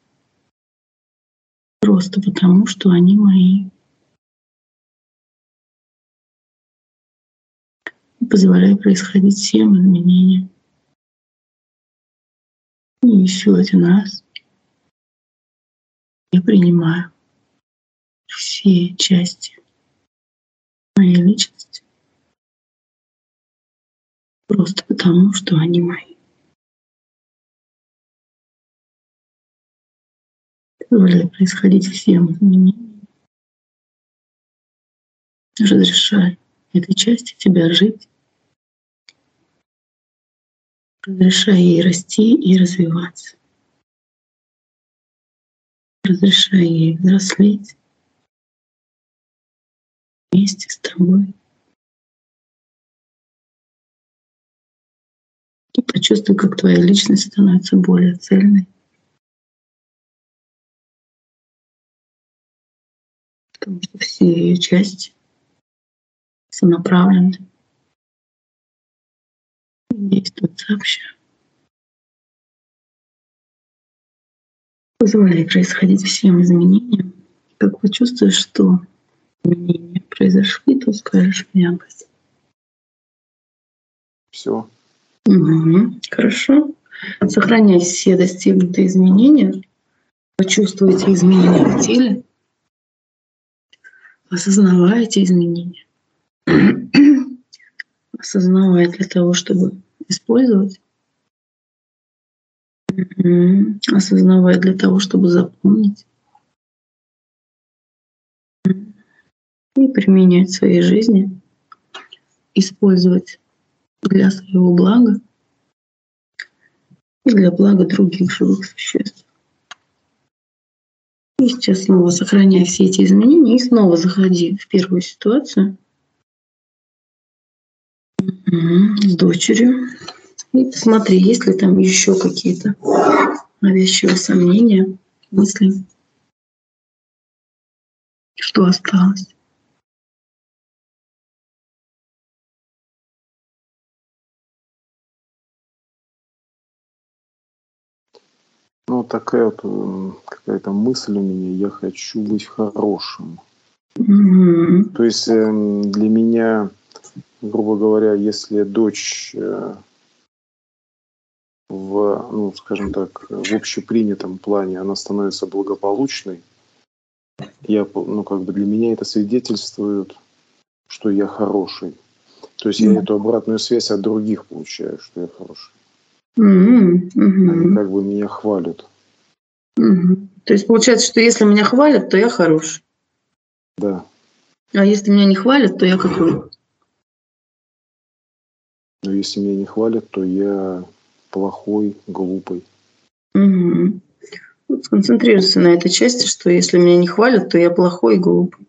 Speaker 1: просто потому, что они мои. Позволяя происходить всем изменениям. И еще один раз я принимаю все части моей личности просто потому, что они мои. Позволяя происходить всем изменениям. Разрешай этой части тебя жить Разрешай ей расти и развиваться. Разрешай ей взрослеть вместе с тобой. И почувствуй, как твоя личность становится более цельной. Потому что все ее части сонаправлены Действует сообща. Позволяй происходить всем изменениям. Как почувствуешь, что изменения произошли, то скажешь мягкость.
Speaker 2: Все.
Speaker 1: Угу. Хорошо. Сохраняй все достигнутые изменения. Почувствуйте изменения в теле. Осознавайте изменения. Осознавая для того, чтобы использовать. Осознавая для того, чтобы запомнить. И применять в своей жизни. Использовать для своего блага и для блага других живых существ. И сейчас снова сохраняй все эти изменения и снова заходи в первую ситуацию с дочерью. И посмотри, есть ли там еще какие-то навязчивые сомнения, мысли, что осталось.
Speaker 2: Ну, такая вот какая-то мысль у меня, я хочу быть хорошим.
Speaker 1: Mm-hmm.
Speaker 2: То есть эм, для меня, грубо говоря, если дочь э, в, ну, скажем так, в общепринятом плане она становится благополучной, я, ну, как бы для меня это свидетельствует, что я хороший. То есть mm-hmm. я эту обратную связь от других получаю, что я хороший.
Speaker 1: Mm-hmm.
Speaker 2: Они как бы меня хвалят.
Speaker 1: Mm-hmm. То есть получается, что если меня хвалят, то я хороший.
Speaker 2: Да.
Speaker 1: А если меня не хвалят, то я какой?
Speaker 2: Но если меня не хвалят, то я плохой, глупый.
Speaker 1: Угу. Вот сконцентрируйся на этой части, что если меня не хвалят, то я плохой и глупый.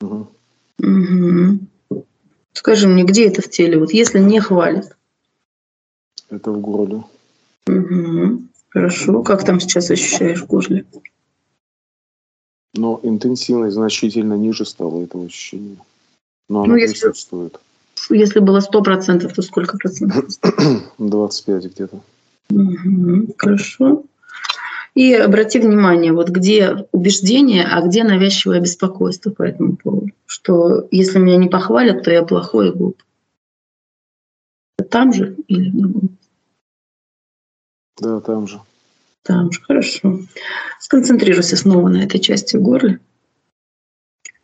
Speaker 2: Угу.
Speaker 1: Угу. Скажи мне, где это в теле? Вот если не хвалят.
Speaker 2: Это в горле.
Speaker 1: Угу. Хорошо. Как там сейчас ощущаешь в горле?
Speaker 2: Но интенсивность значительно ниже стала этого ощущения. Но оно ну, если, присутствует.
Speaker 1: Если было 100%, то сколько процентов?
Speaker 2: 25 где-то.
Speaker 1: Угу. Хорошо. И обрати внимание, вот где убеждение, а где навязчивое беспокойство по этому поводу. Что если меня не похвалят, то я плохой и глуп. Там же или в
Speaker 2: Да, там же.
Speaker 1: Там же, хорошо. Сконцентрируйся снова на этой части горла.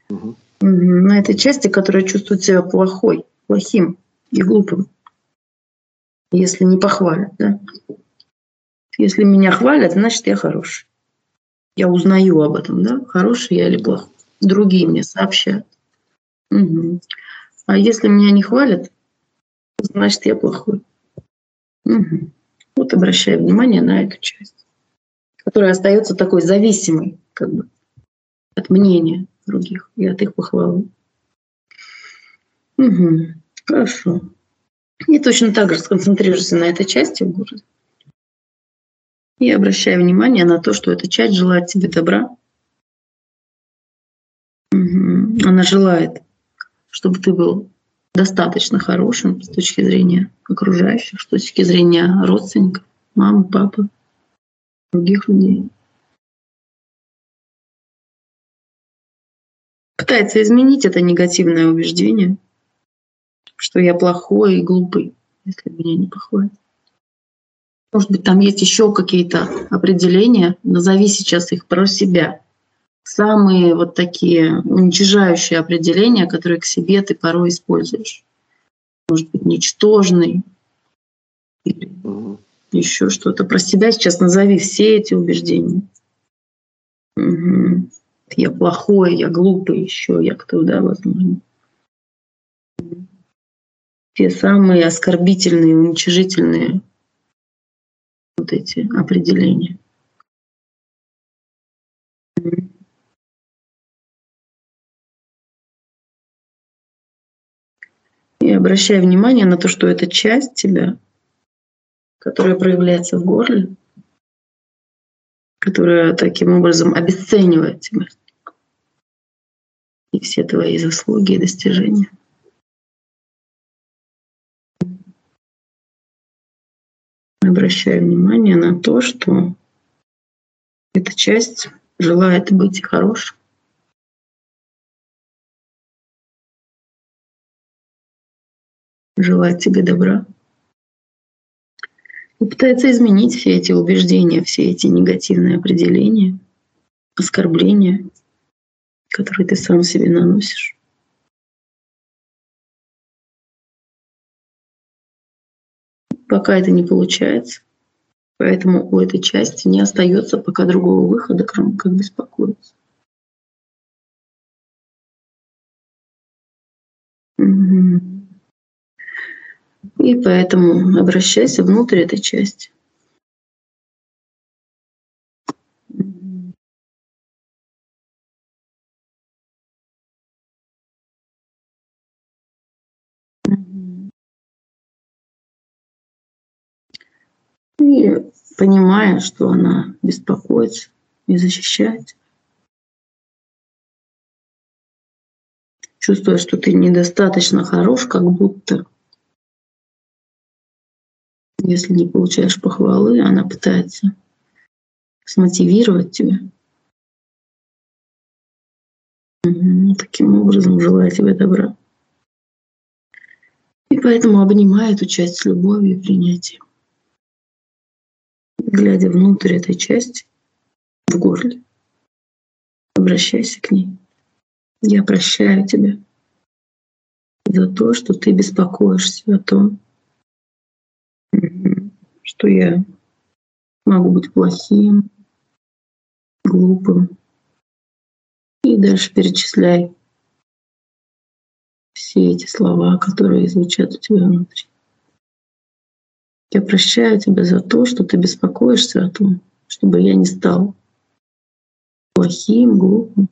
Speaker 2: Угу.
Speaker 1: На этой части, которая чувствует себя плохой, плохим и глупым. Если не похвалят, да? Если меня хвалят, значит, я хороший. Я узнаю об этом, да, хороший я или плохой. Другие мне сообщают. Угу. А если меня не хвалят, значит, я плохой. Угу. Вот обращаю внимание на эту часть, которая остается такой зависимой, как бы, от мнения других и от их похвалы. Угу. Хорошо. И точно так же сконцентрируйся на этой части в городе. И обращай внимание на то, что эта часть желает тебе добра. Угу. Она желает, чтобы ты был достаточно хорошим с точки зрения окружающих, с точки зрения родственников, мамы, папы, других людей. Пытается изменить это негативное убеждение, что я плохой и глупый, если меня не похвалят. Может быть, там есть еще какие-то определения, назови сейчас их про себя. Самые вот такие уничижающие определения, которые к себе ты порой используешь. Может быть, ничтожный или еще что-то. Про себя сейчас назови все эти убеждения. Угу. Я плохой, я глупый, еще я кто, да, возможно. Те самые оскорбительные, уничижительные вот эти определения. И обращай внимание на то, что эта часть тебя, которая проявляется в горле, которая таким образом обесценивает тебя и все твои заслуги и достижения. Обращаю внимание на то, что эта часть желает быть хорошей. Желает тебе добра. И пытается изменить все эти убеждения, все эти негативные определения, оскорбления, которые ты сам себе наносишь. Пока это не получается, поэтому у этой части не остается пока другого выхода, кроме как беспокоиться. И поэтому обращайся внутрь этой части. И понимая, что она беспокоится и защищает чувствуя, что ты недостаточно хорош, как будто если не получаешь похвалы, она пытается смотивировать тебя. Таким образом, желая тебе добра. И поэтому обнимай эту часть с любовью и принятием. Глядя внутрь этой части, в горле, обращайся к ней. Я прощаю тебя за то, что ты беспокоишься о том, что я могу быть плохим, глупым. И дальше перечисляй все эти слова, которые звучат у тебя внутри. Я прощаю тебя за то, что ты беспокоишься о том, чтобы я не стал плохим, глупым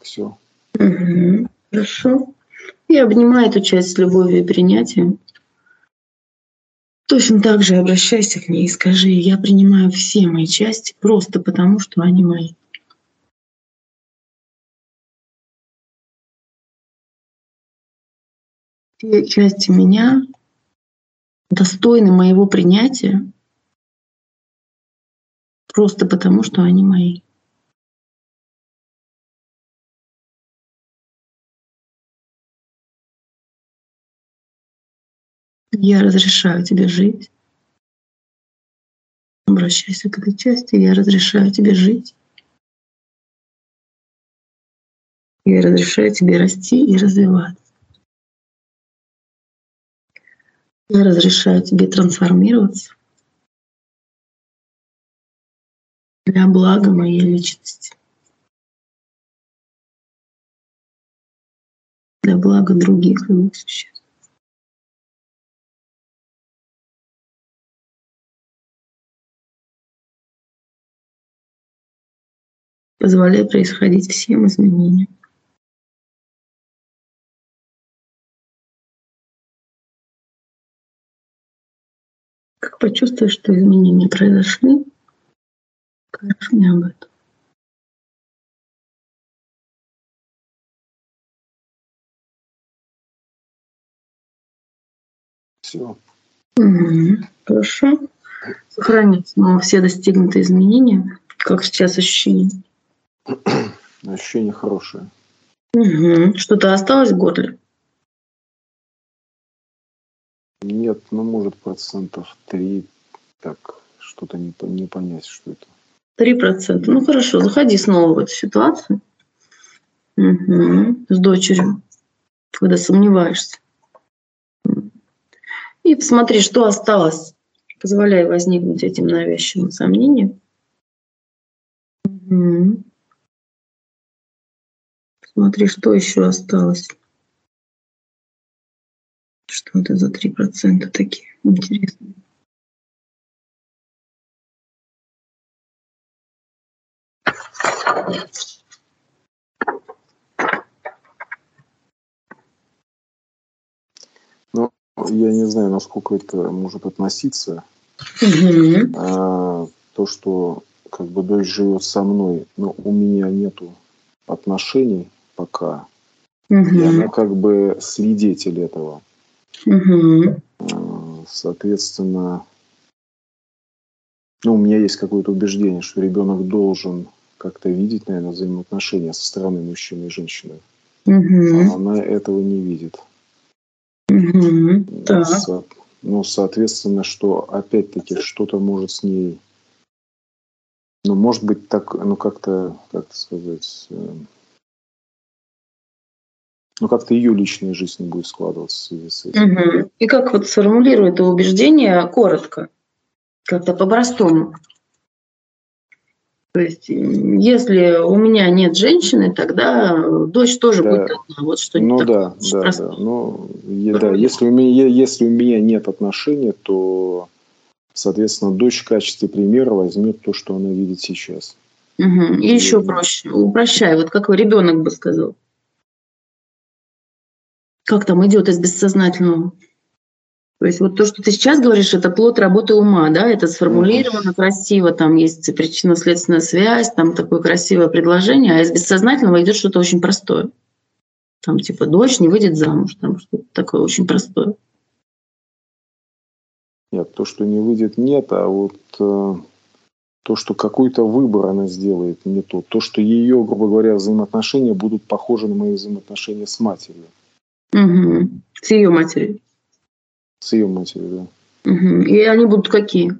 Speaker 2: Все.
Speaker 1: Угу. Хорошо. И обнимай эту часть с любовью и принятием. Точно так же обращайся к ней и скажи, я принимаю все мои части просто потому, что они мои. Все части меня достойны моего принятия просто потому, что они мои. Я разрешаю тебе жить. Обращайся к этой части. Я разрешаю тебе жить. Я разрешаю тебе расти и развиваться. Я разрешаю тебе трансформироваться для блага моей личности. Для блага других существ. Позволяя происходить всем изменениям. Как почувствуешь, что изменения произошли, скажешь мне об этом.
Speaker 2: Все.
Speaker 1: Угу. Хорошо. Сохранить снова все достигнутые изменения. Как сейчас ощущение? <clears throat>
Speaker 2: Ощущение хорошее.
Speaker 1: Угу. Что-то осталось в горле?
Speaker 2: Нет, ну может процентов три. Так, что-то не, не понять, что это.
Speaker 1: Три процента. Ну хорошо, заходи снова в эту ситуацию. Угу. С дочерью, когда сомневаешься. И посмотри, что осталось. Позволяй возникнуть этим навязчивым сомнениям. Угу. Смотри, что еще осталось. Что это за 3% такие интересные?
Speaker 2: Ну, я не знаю, насколько это может относиться.
Speaker 1: Угу.
Speaker 2: А, то, что как бы дочь живет со мной, но у меня нету отношений пока. Угу. И она как бы свидетель этого. Угу. Соответственно, ну, у меня есть какое-то убеждение, что ребенок должен как-то видеть, наверное, взаимоотношения со стороны мужчины и женщины. Угу. А она этого не видит. Угу. Так. Со, ну, соответственно, что опять-таки что-то может с ней, ну, может быть, так, ну, как-то, как сказать, э, ну, как-то ее личная жизнь будет складываться в связи с этим.
Speaker 1: Угу. И как вот сформулирую это убеждение коротко, как-то по-простому? То есть, если у меня нет женщины, тогда дочь тоже да. будет одна.
Speaker 2: Вот что ну да, да, простое. да. Ну, да. Если у меня если у меня нет отношений, то, соответственно, дочь в качестве примера возьмет то, что она видит сейчас.
Speaker 1: Угу. И, И еще проще, упрощай, вот как ребенок бы сказал как там идет из бессознательного. То есть вот то, что ты сейчас говоришь, это плод работы ума, да, это сформулировано красиво, там есть причинно-следственная связь, там такое красивое предложение, а из бессознательного идет что-то очень простое. Там типа дочь не выйдет замуж, там что-то такое очень простое.
Speaker 2: Нет, то, что не выйдет, нет, а вот э, то, что какой-то выбор она сделает, не то. То, что ее, грубо говоря, взаимоотношения будут похожи на мои взаимоотношения с матерью.
Speaker 1: Угу. С ее матерью.
Speaker 2: С ее матерью,
Speaker 1: да. Угу. И они будут какие?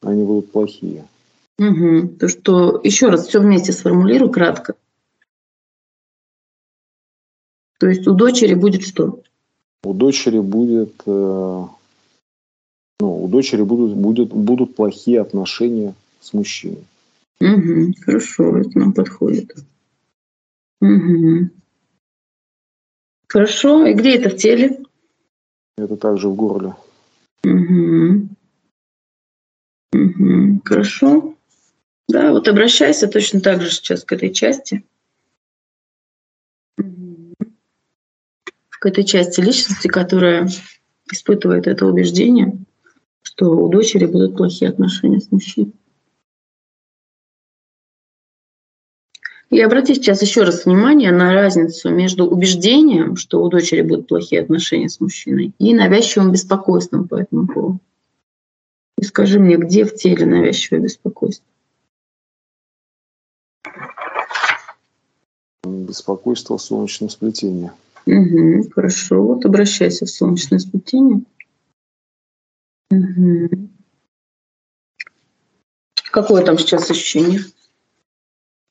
Speaker 2: Они будут плохие.
Speaker 1: Угу. То, что еще раз все вместе сформулирую кратко. То есть у дочери будет что?
Speaker 2: У дочери будет, э, ну, у дочери будут, будет, будут плохие отношения с мужчиной.
Speaker 1: Угу, хорошо, это нам подходит. Угу. Хорошо. И где это в теле?
Speaker 2: Это также в горле.
Speaker 1: Угу. Угу. Хорошо. Да, вот обращайся точно так же сейчас к этой части. К этой части личности, которая испытывает это убеждение, что у дочери будут плохие отношения с мужчиной. И обратите сейчас еще раз внимание на разницу между убеждением, что у дочери будут плохие отношения с мужчиной, и навязчивым беспокойством по этому поводу. И скажи мне, где в теле навязчивое беспокойство?
Speaker 2: Беспокойство в солнечном сплетении.
Speaker 1: Угу, хорошо, вот обращайся в солнечное сплетение. Угу. Какое там сейчас ощущение?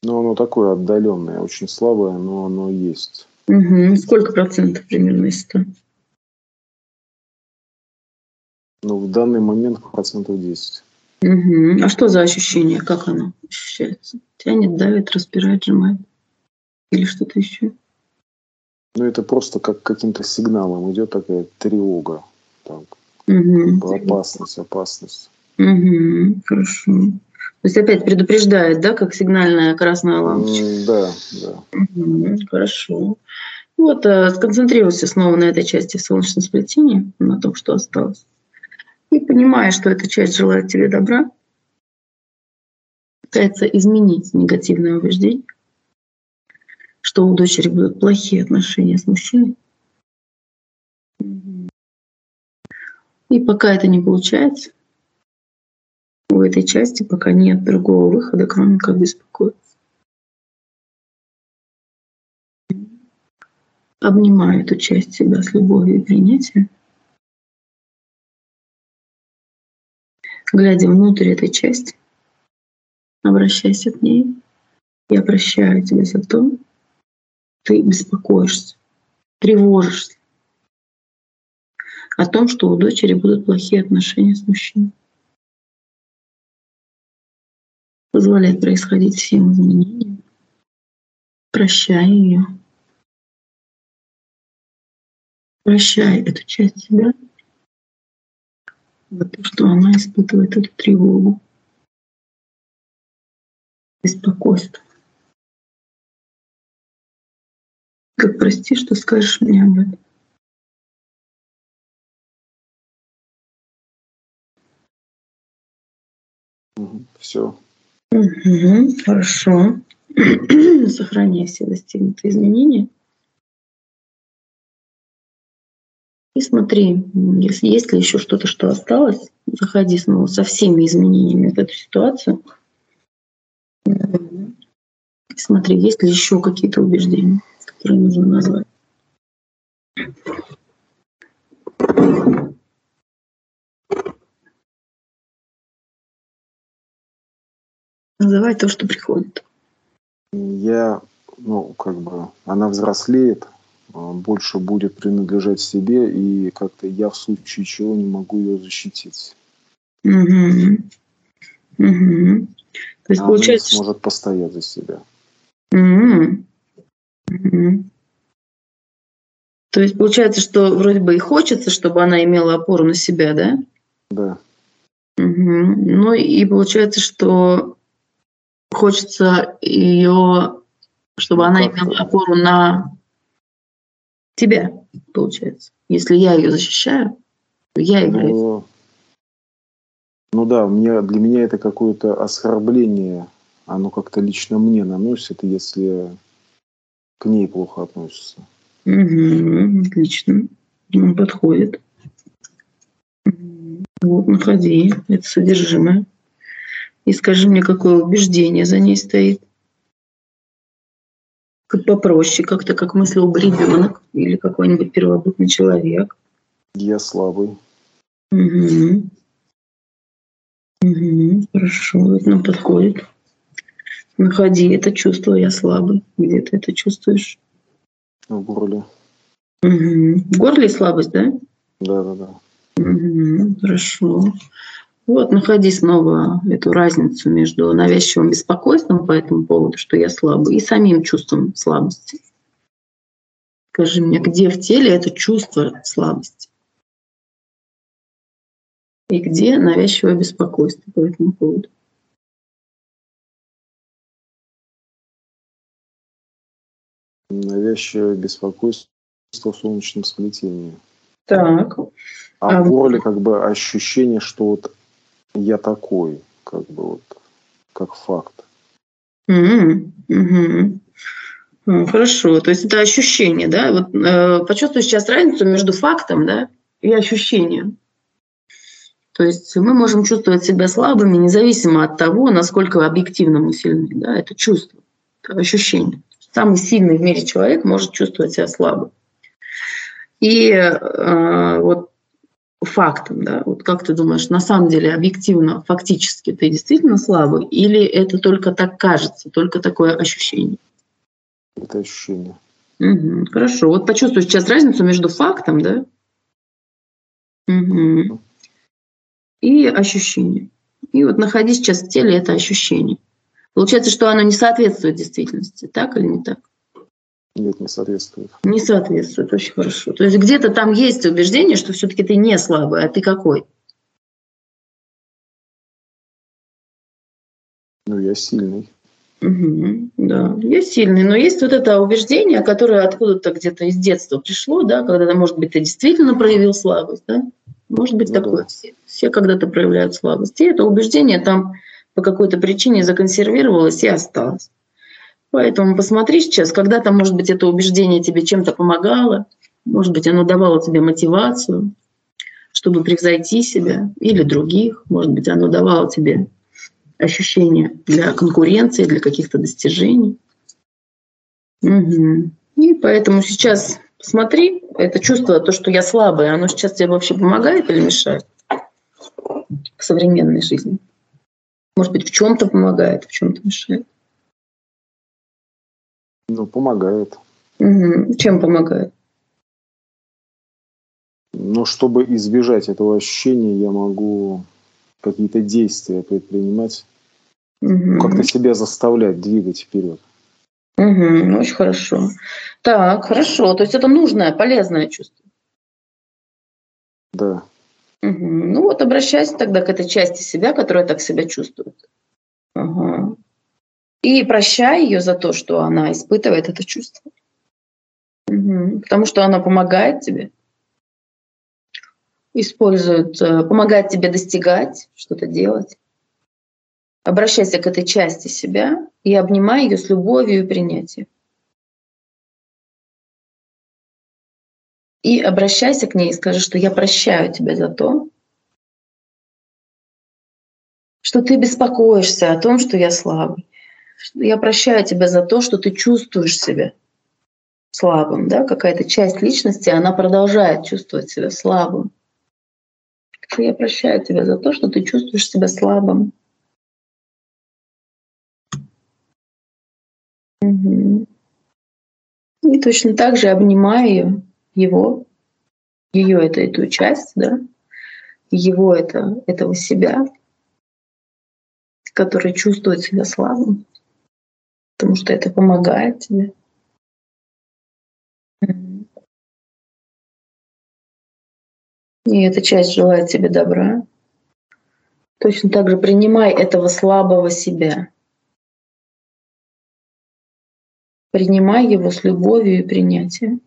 Speaker 2: Ну, оно такое отдаленное, очень слабое, но оно есть.
Speaker 1: Угу. Сколько процентов примерно из 100?
Speaker 2: Ну, в данный момент процентов 10.
Speaker 1: Угу. А что за ощущение? Как оно ощущается? Тянет, давит, распирает, сжимает? Или что-то еще?
Speaker 2: Ну, это просто как каким-то сигналом идет такая тревога. Так. Угу. Опасность, опасность.
Speaker 1: Угу. Хорошо. То есть опять предупреждает, да, как сигнальная красная лампочка?
Speaker 2: Да, да.
Speaker 1: Угу, хорошо. Вот, э, сконцентрируйся снова на этой части солнечного сплетения, на том, что осталось. И понимая, что эта часть желает тебе добра, пытается изменить негативное убеждение, что у дочери будут плохие отношения с мужчиной. И пока это не получается, в этой части пока нет другого выхода, кроме как беспокоиться. Обнимаю эту часть себя с любовью и принятием. Глядя внутрь этой части, обращайся к ней. Я прощаю тебя за то, ты беспокоишься, тревожишься о том, что у дочери будут плохие отношения с мужчиной. Позволяет происходить всем изменениям, прощай ее. Прощай эту часть себя за то, что она испытывает эту тревогу, беспокойство. Как прости, что скажешь мне об этом.
Speaker 2: Все,
Speaker 1: Угу, хорошо. <clears throat> Сохраняй все достигнутые изменения. И смотри, если есть ли еще что-то, что осталось, заходи снова со всеми изменениями в эту ситуацию. Смотри, есть ли еще какие-то убеждения, которые нужно назвать. Называй то, что приходит.
Speaker 2: Я, ну, как бы, она взрослеет, а, больше будет принадлежать себе, и как-то я в случае чего не могу ее защитить. Угу. Угу. То есть, Она получается, не сможет постоять за себя. Угу.
Speaker 1: Угу. То есть получается, что вроде бы и хочется, чтобы она имела опору на себя, да?
Speaker 2: Да.
Speaker 1: Угу. Ну и получается, что хочется ее, чтобы ну, она имела опору на тебя, получается. Если я ее защищаю, то я являюсь. Ну,
Speaker 2: ну да, мне, для меня это какое-то оскорбление, оно как-то лично мне наносит, если к ней плохо относится.
Speaker 1: Угу, отлично. Он подходит. Вот, находи это содержимое. И скажи мне, какое убеждение за ней стоит. Как попроще, как-то как мыслил бы ребенок или какой-нибудь первобытный человек.
Speaker 2: Я слабый.
Speaker 1: Угу. Угу, хорошо, это нам подходит. Находи это чувство, я слабый. Где ты это чувствуешь?
Speaker 2: В горле.
Speaker 1: Угу. В горле слабость, да?
Speaker 2: Да, да, да.
Speaker 1: Угу, хорошо. Вот, находи снова эту разницу между навязчивым беспокойством по этому поводу, что я слабый, и самим чувством слабости. Скажи мне, где в теле это чувство слабости? И где навязчивое беспокойство по этому поводу?
Speaker 2: Навязчивое беспокойство в солнечном сплетении.
Speaker 1: Так.
Speaker 2: А, а в горле как бы ощущение, что вот я такой, как бы вот, как факт.
Speaker 1: Mm-hmm. Mm-hmm. Хорошо, то есть это ощущение, да? Вот э, почувствуй сейчас разницу между фактом, да, и ощущением. То есть мы можем чувствовать себя слабыми, независимо от того, насколько объективно мы сильны, да, это чувство, это ощущение. Самый сильный в мире человек может чувствовать себя слабым. И э, вот фактом, да, вот как ты думаешь, на самом деле объективно, фактически ты действительно слабый, или это только так кажется, только такое ощущение?
Speaker 2: Это ощущение.
Speaker 1: Угу, хорошо. Вот почувствуй сейчас разницу между фактом, да, угу. и ощущением. И вот находи сейчас в теле это ощущение. Получается, что оно не соответствует действительности, так или не так?
Speaker 2: Нет, не соответствует.
Speaker 1: Не соответствует, очень хорошо. То есть где-то там есть убеждение, что все-таки ты не слабый, а ты какой?
Speaker 2: Ну, я сильный.
Speaker 1: Угу, да, я сильный, но есть вот это убеждение, которое откуда-то где-то из детства пришло, да, когда, может быть, ты действительно проявил слабость, да, может быть ну, такое. Да. Все, все когда-то проявляют слабость. И это убеждение там по какой-то причине законсервировалось и осталось. Поэтому посмотри сейчас, когда-то, может быть, это убеждение тебе чем-то помогало, может быть, оно давало тебе мотивацию, чтобы превзойти себя или других, может быть, оно давало тебе ощущение для конкуренции, для каких-то достижений. Угу. И поэтому сейчас смотри, это чувство, то, что я слабая, оно сейчас тебе вообще помогает или мешает в современной жизни? Может быть, в чем-то помогает, в чем-то мешает.
Speaker 2: Ну, помогает.
Speaker 1: Угу. Чем помогает?
Speaker 2: Ну, чтобы избежать этого ощущения, я могу какие-то действия предпринимать, угу. как-то себя заставлять двигать вперед.
Speaker 1: Угу, очень хорошо. Так, хорошо. То есть это нужное, полезное чувство.
Speaker 2: Да.
Speaker 1: Угу. Ну вот обращайся тогда к этой части себя, которая так себя чувствует. Ага. И прощай ее за то, что она испытывает это чувство. Угу. Потому что она помогает тебе, использует, э, помогает тебе достигать, что-то делать. Обращайся к этой части себя и обнимай ее с любовью и принятием. И обращайся к ней и скажи, что я прощаю тебя за то, что ты беспокоишься о том, что я слабый. Я прощаю тебя за то, что ты чувствуешь себя слабым, да, какая-то часть личности, она продолжает чувствовать себя слабым. Я прощаю тебя за то, что ты чувствуешь себя слабым. Угу. И точно так же обнимаю его, ее это эту часть, да, его это этого себя, который чувствует себя слабым, потому что это помогает тебе. И эта часть желает тебе добра. Точно так же принимай этого слабого себя. Принимай его с любовью и принятием.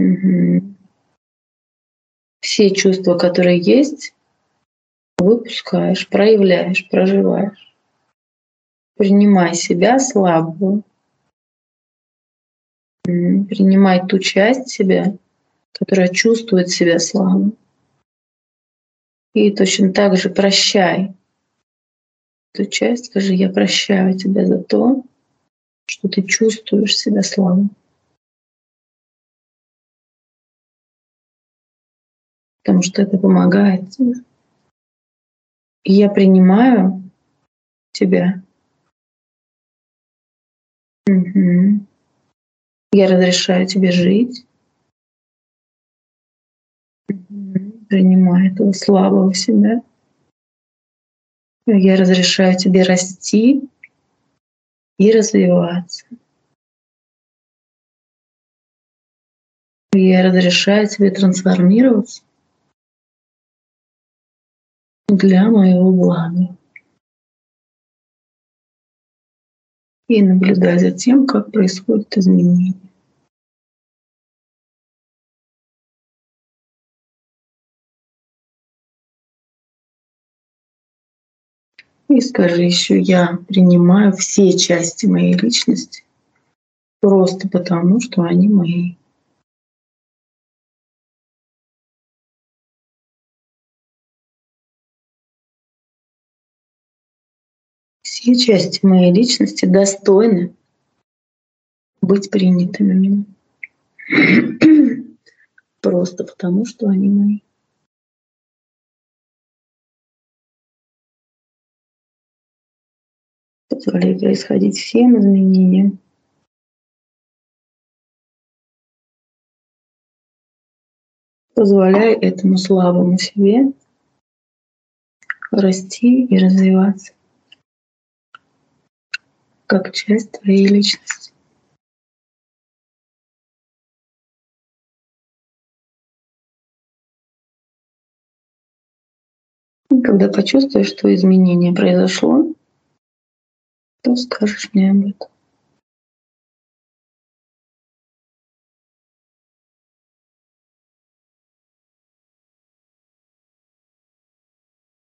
Speaker 1: Угу. Все чувства, которые есть, выпускаешь, проявляешь, проживаешь. Принимай себя слабую. Принимай ту часть себя, которая чувствует себя слабым. И точно так же прощай эту часть, скажи, я прощаю тебя за то, что ты чувствуешь себя слабым. Потому что это помогает тебе. И я принимаю тебя. Угу. Я разрешаю тебе жить. Принимай этого слабого себя. Я разрешаю тебе расти и развиваться. Я разрешаю тебе трансформироваться для моего блага. И наблюдай за тем, как происходит изменение. И скажи еще, я принимаю все части моей личности просто потому, что они мои. Все части моей личности достойны быть принятыми <clears throat> Просто потому, что они мои. Позволяй происходить всем изменениям. Позволяй этому слабому себе расти и развиваться как часть твоей личности. когда почувствуешь, что изменение произошло, то скажешь мне об этом.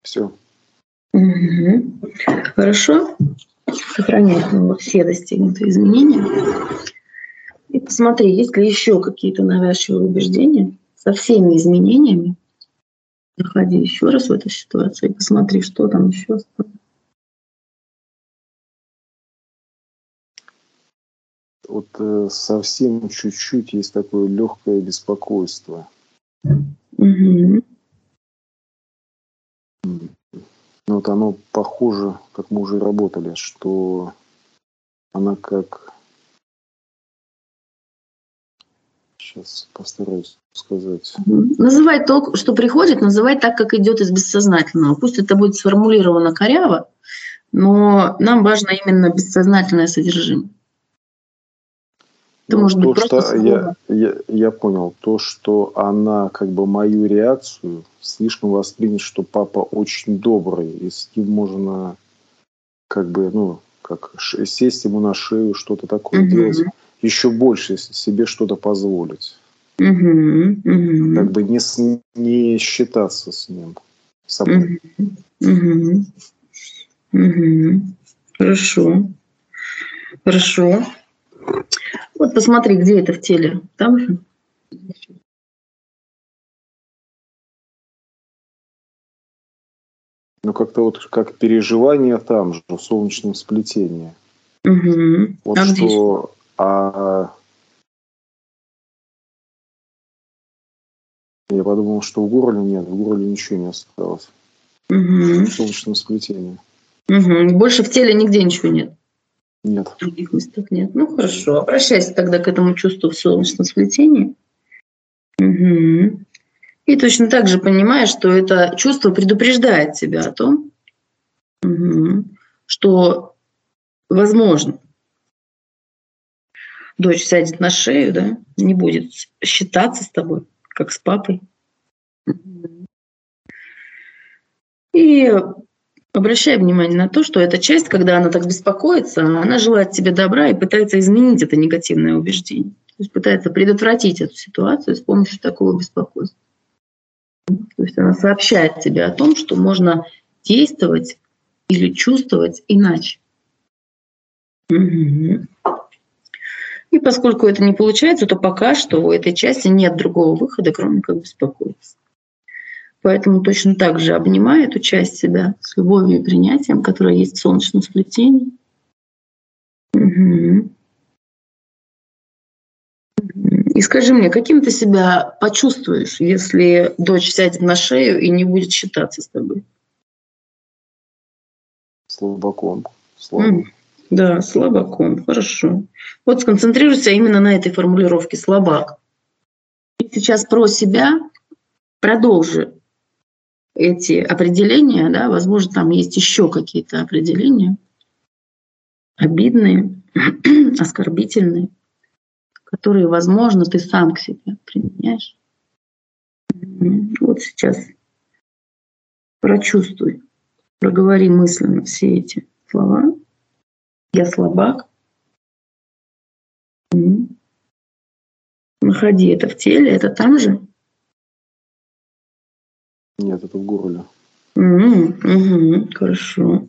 Speaker 2: Все.
Speaker 1: Угу. Хорошо сохранять ну, все достигнутые изменения. И посмотри, есть ли еще какие-то навязчивые убеждения со всеми изменениями. Заходи еще раз в эту ситуацию и посмотри, что там еще осталось.
Speaker 2: Вот э, совсем чуть-чуть есть такое легкое беспокойство.
Speaker 1: Угу.
Speaker 2: Вот оно похоже, как мы уже работали, что она как... Сейчас постараюсь сказать.
Speaker 1: Называй то, что приходит, называй так, как идет из бессознательного. Пусть это будет сформулировано коряво, но нам важно именно бессознательное содержимое.
Speaker 2: Это ну, может быть то, просто что я, я, я понял, то, что она как бы мою реакцию слишком воспринят, что папа очень добрый, и с ним можно как бы, ну, как сесть ему на шею, что-то такое угу. делать, еще больше себе что-то позволить.
Speaker 1: Угу, угу.
Speaker 2: Как бы не, не считаться с ним.
Speaker 1: собой. Угу. Угу. Хорошо. Хорошо. Вот посмотри, где это в теле. Там же?
Speaker 2: Ну, как-то вот как переживание там же, в солнечном сплетении.
Speaker 1: Угу.
Speaker 2: Вот а что... А... Я подумал, что в горле нет, в горле ничего не осталось.
Speaker 1: Угу.
Speaker 2: В солнечном сплетении.
Speaker 1: Угу. Больше в теле нигде ничего нет.
Speaker 2: Нет.
Speaker 1: Других местах нет. Ну хорошо. Обращайся тогда к этому чувству в солнечном сплетении. Угу. И точно так же понимаешь, что это чувство предупреждает тебя о том, угу, что возможно дочь сядет на шею, да, не будет считаться с тобой, как с папой. И обращай внимание на то, что эта часть, когда она так беспокоится, она желает тебе добра и пытается изменить это негативное убеждение. То есть пытается предотвратить эту ситуацию с помощью такого беспокойства. То есть она сообщает тебе о том, что можно действовать или чувствовать иначе. Угу. И поскольку это не получается, то пока что у этой части нет другого выхода, кроме как беспокоиться. Поэтому точно так же обнимай эту часть себя с любовью и принятием, которая есть в солнечном сплетении. Угу. И скажи мне, каким ты себя почувствуешь, если дочь сядет на шею и не будет считаться с тобой?
Speaker 2: Слабаком. Слабым.
Speaker 1: Да, слабаком, хорошо. Вот сконцентрируйся именно на этой формулировке «слабак». И сейчас про себя продолжи эти определения, да, возможно, там есть еще какие-то определения, обидные, <clears throat> оскорбительные которые, возможно, ты сам к себе применяешь. Вот сейчас прочувствуй, проговори мысленно все эти слова. Я слабак. Находи это в теле, это там же?
Speaker 2: Нет, это в горле.
Speaker 1: Угу, хорошо.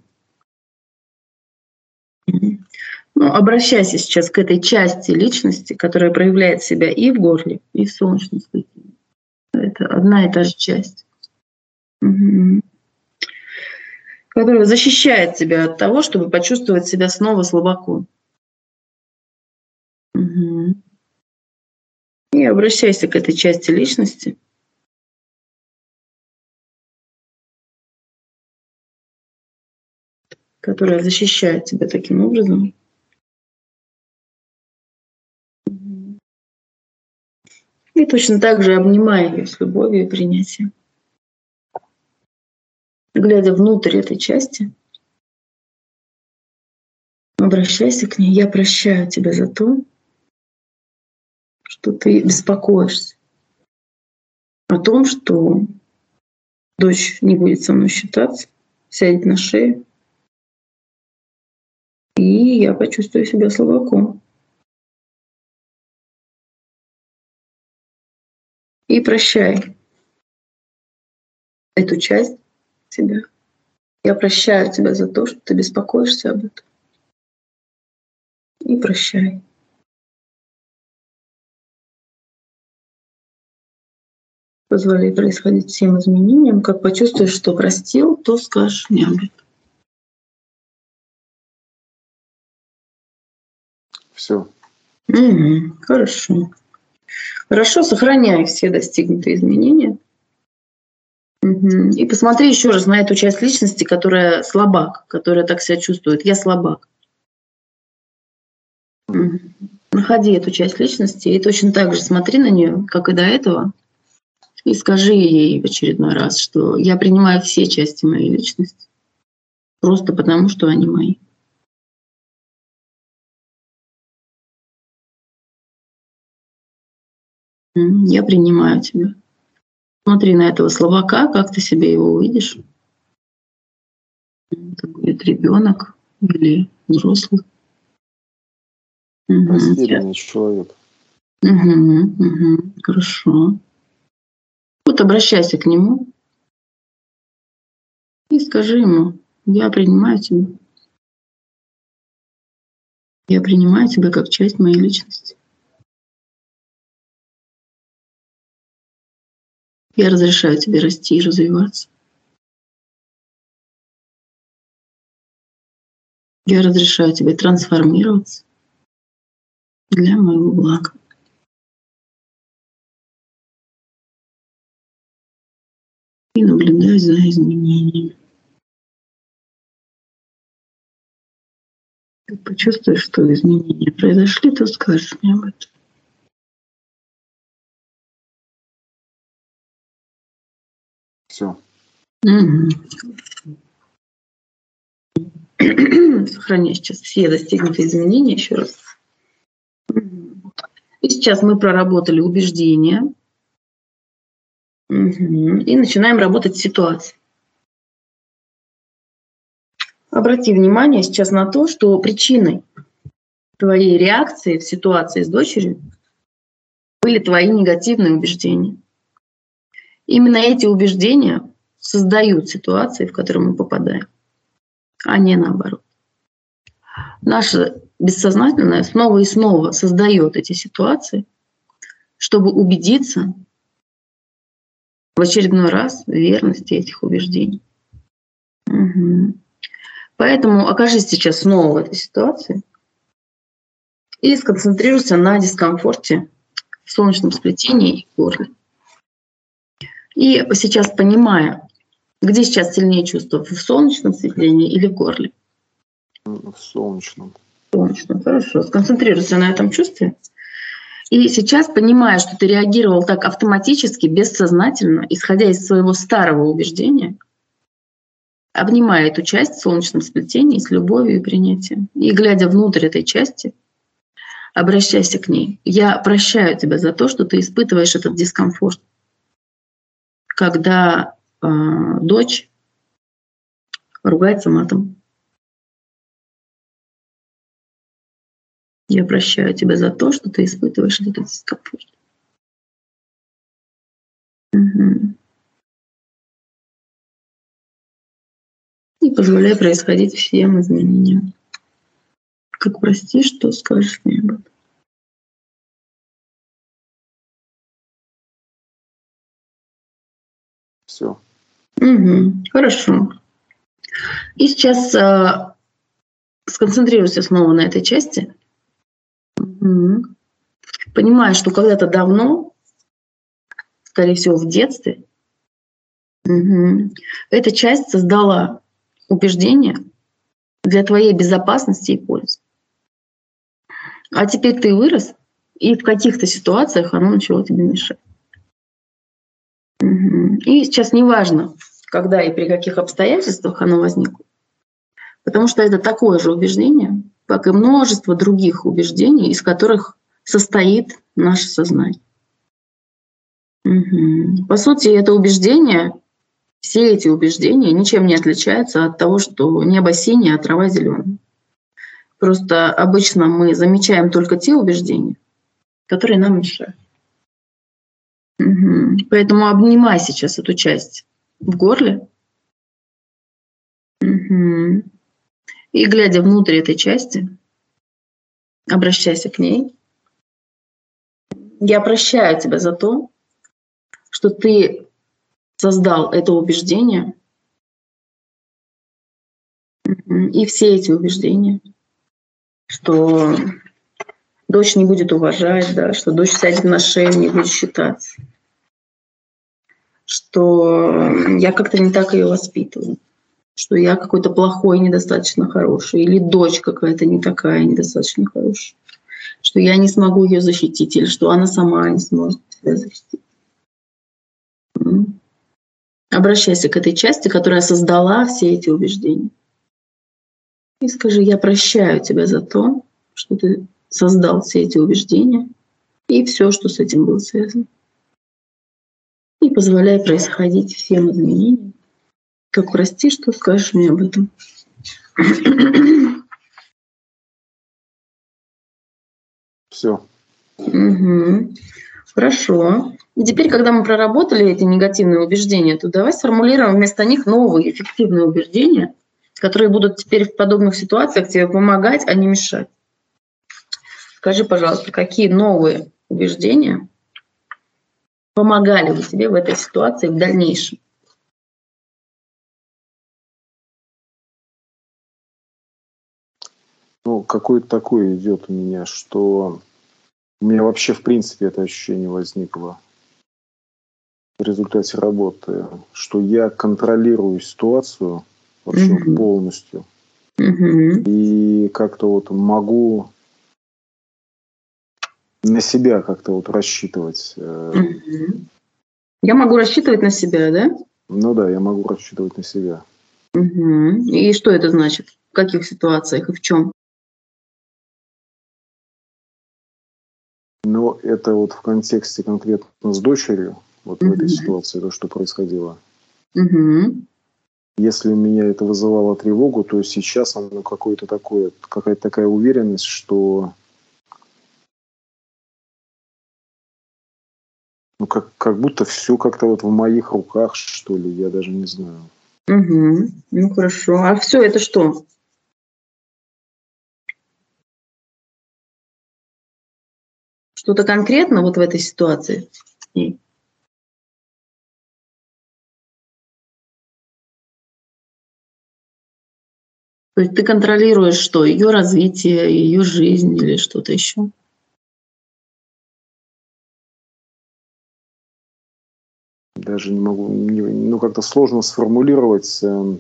Speaker 1: Ну, обращайся сейчас к этой части личности, которая проявляет себя и в горле, и в солнечном сплетении. Это одна и та же часть. Угу. Которая защищает тебя от того, чтобы почувствовать себя снова слабаком. Угу. И обращайся к этой части личности. Которая защищает тебя таким образом. И точно так же обнимая ее с любовью и принятием. Глядя внутрь этой части, обращайся к ней. Я прощаю тебя за то, что ты беспокоишься о том, что дочь не будет со мной считаться, сядет на шею, и я почувствую себя слабаком. И прощай эту часть себя. Я прощаю тебя за то, что ты беспокоишься об этом. И прощай. Позволяй происходить всем изменениям. Как почувствуешь, что простил, то скажешь мне об этом.
Speaker 2: Все.
Speaker 1: Угу, хорошо. Хорошо, сохраняй все достигнутые изменения. Угу. И посмотри еще раз на эту часть личности, которая слабак, которая так себя чувствует. Я слабак. Угу. Находи эту часть личности и точно так же смотри на нее, как и до этого, и скажи ей в очередной раз, что я принимаю все части моей личности, просто потому что они мои. Я принимаю тебя. Смотри на этого слабака, как ты себе его увидишь. Это будет ребенок или взрослый.
Speaker 2: Растерянный человек.
Speaker 1: Угу, угу, хорошо. Вот обращайся к нему И скажи ему, я принимаю тебя. Я принимаю тебя как часть моей личности. Я разрешаю тебе расти и развиваться. Я разрешаю тебе трансформироваться для моего блага. И наблюдаю за изменениями. Ты почувствуешь, что изменения произошли, то скажешь мне об этом.
Speaker 2: Все.
Speaker 1: Сохраняю сейчас все достигнутые изменения еще раз. И сейчас мы проработали убеждения. И начинаем работать с ситуацией. Обрати внимание сейчас на то, что причиной твоей реакции в ситуации с дочерью были твои негативные убеждения. Именно эти убеждения создают ситуации, в которые мы попадаем, а не наоборот. Наше бессознательное снова и снова создает эти ситуации, чтобы убедиться в очередной раз в верности этих убеждений. Угу. Поэтому окажись сейчас снова в этой ситуации и сконцентрируйся на дискомфорте в солнечном сплетении и горле. И сейчас понимая, где сейчас сильнее чувство, в солнечном светлении или в горле?
Speaker 2: В солнечном.
Speaker 1: В солнечном, хорошо. Сконцентрируйся на этом чувстве. И сейчас, понимая, что ты реагировал так автоматически, бессознательно, исходя из своего старого убеждения — обнимая эту часть в солнечном сплетении с любовью и принятием. И глядя внутрь этой части, обращайся к ней. Я прощаю тебя за то, что ты испытываешь этот дискомфорт, когда э, дочь ругается матом. Я прощаю тебя за то, что ты испытываешь этот дискомфорт. Угу. и позволяй происходить всем изменениям. Как простишь, что скажешь мне об этом. Угу, хорошо. И сейчас э, сконцентрируйся снова на этой части. Угу. Понимая, что когда-то давно, скорее всего, в детстве, угу, эта часть создала убеждения для твоей безопасности и пользы. А теперь ты вырос, и в каких-то ситуациях оно начало тебе мешать. И сейчас неважно, когда и при каких обстоятельствах оно возникло, потому что это такое же убеждение, как и множество других убеждений, из которых состоит наше сознание. Угу. По сути, это убеждение все эти убеждения ничем не отличаются от того, что небо синее, а трава зеленая. Просто обычно мы замечаем только те убеждения, которые нам мешают. Угу. Поэтому обнимай сейчас эту часть в горле. Угу. И глядя внутрь этой части, обращайся к ней. Я прощаю тебя за то, что ты создал это убеждение. И все эти убеждения, что дочь не будет уважать, да, что дочь сядет на шею, не будет считаться, что я как-то не так ее воспитываю, что я какой-то плохой, недостаточно хороший, или дочь какая-то не такая, недостаточно хорошая, что я не смогу ее защитить, или что она сама не сможет себя защитить. Обращайся к этой части, которая создала все эти убеждения. И скажи, я прощаю тебя за то, что ты создал все эти убеждения и все, что с этим было связано. И позволяй происходить всем изменениям. Как прости, что скажешь мне об этом.
Speaker 2: Все.
Speaker 1: Угу. Хорошо. И теперь, когда мы проработали эти негативные убеждения, то давай сформулируем вместо них новые эффективные убеждения, которые будут теперь в подобных ситуациях тебе помогать, а не мешать. Скажи, пожалуйста, какие новые убеждения помогали бы тебе в этой ситуации в дальнейшем?
Speaker 2: Ну, какое-то такое идет у меня, что у меня вообще, в принципе, это ощущение возникло в результате работы, что я контролирую ситуацию вообще mm-hmm. полностью. Mm-hmm. И как-то вот могу на себя как-то вот рассчитывать. Mm-hmm.
Speaker 1: Я могу рассчитывать на себя, да?
Speaker 2: Ну да, я могу рассчитывать на себя.
Speaker 1: Угу. И что это значит? В каких ситуациях и в чем?
Speaker 2: Но это вот в контексте конкретно с дочерью, вот угу. в этой ситуации, то, что происходило. Угу. Если у меня это вызывало тревогу, то сейчас оно какое-то такое, какая-то такая уверенность, что ну как, как будто все как-то вот в моих руках, что ли, я даже не знаю.
Speaker 1: Угу. Ну хорошо. А все это что? Что-то конкретно вот в этой ситуации? То есть ты контролируешь что? Ее развитие, ее жизнь или что-то еще?
Speaker 2: Даже не могу, не, ну как-то сложно сформулировать. Э,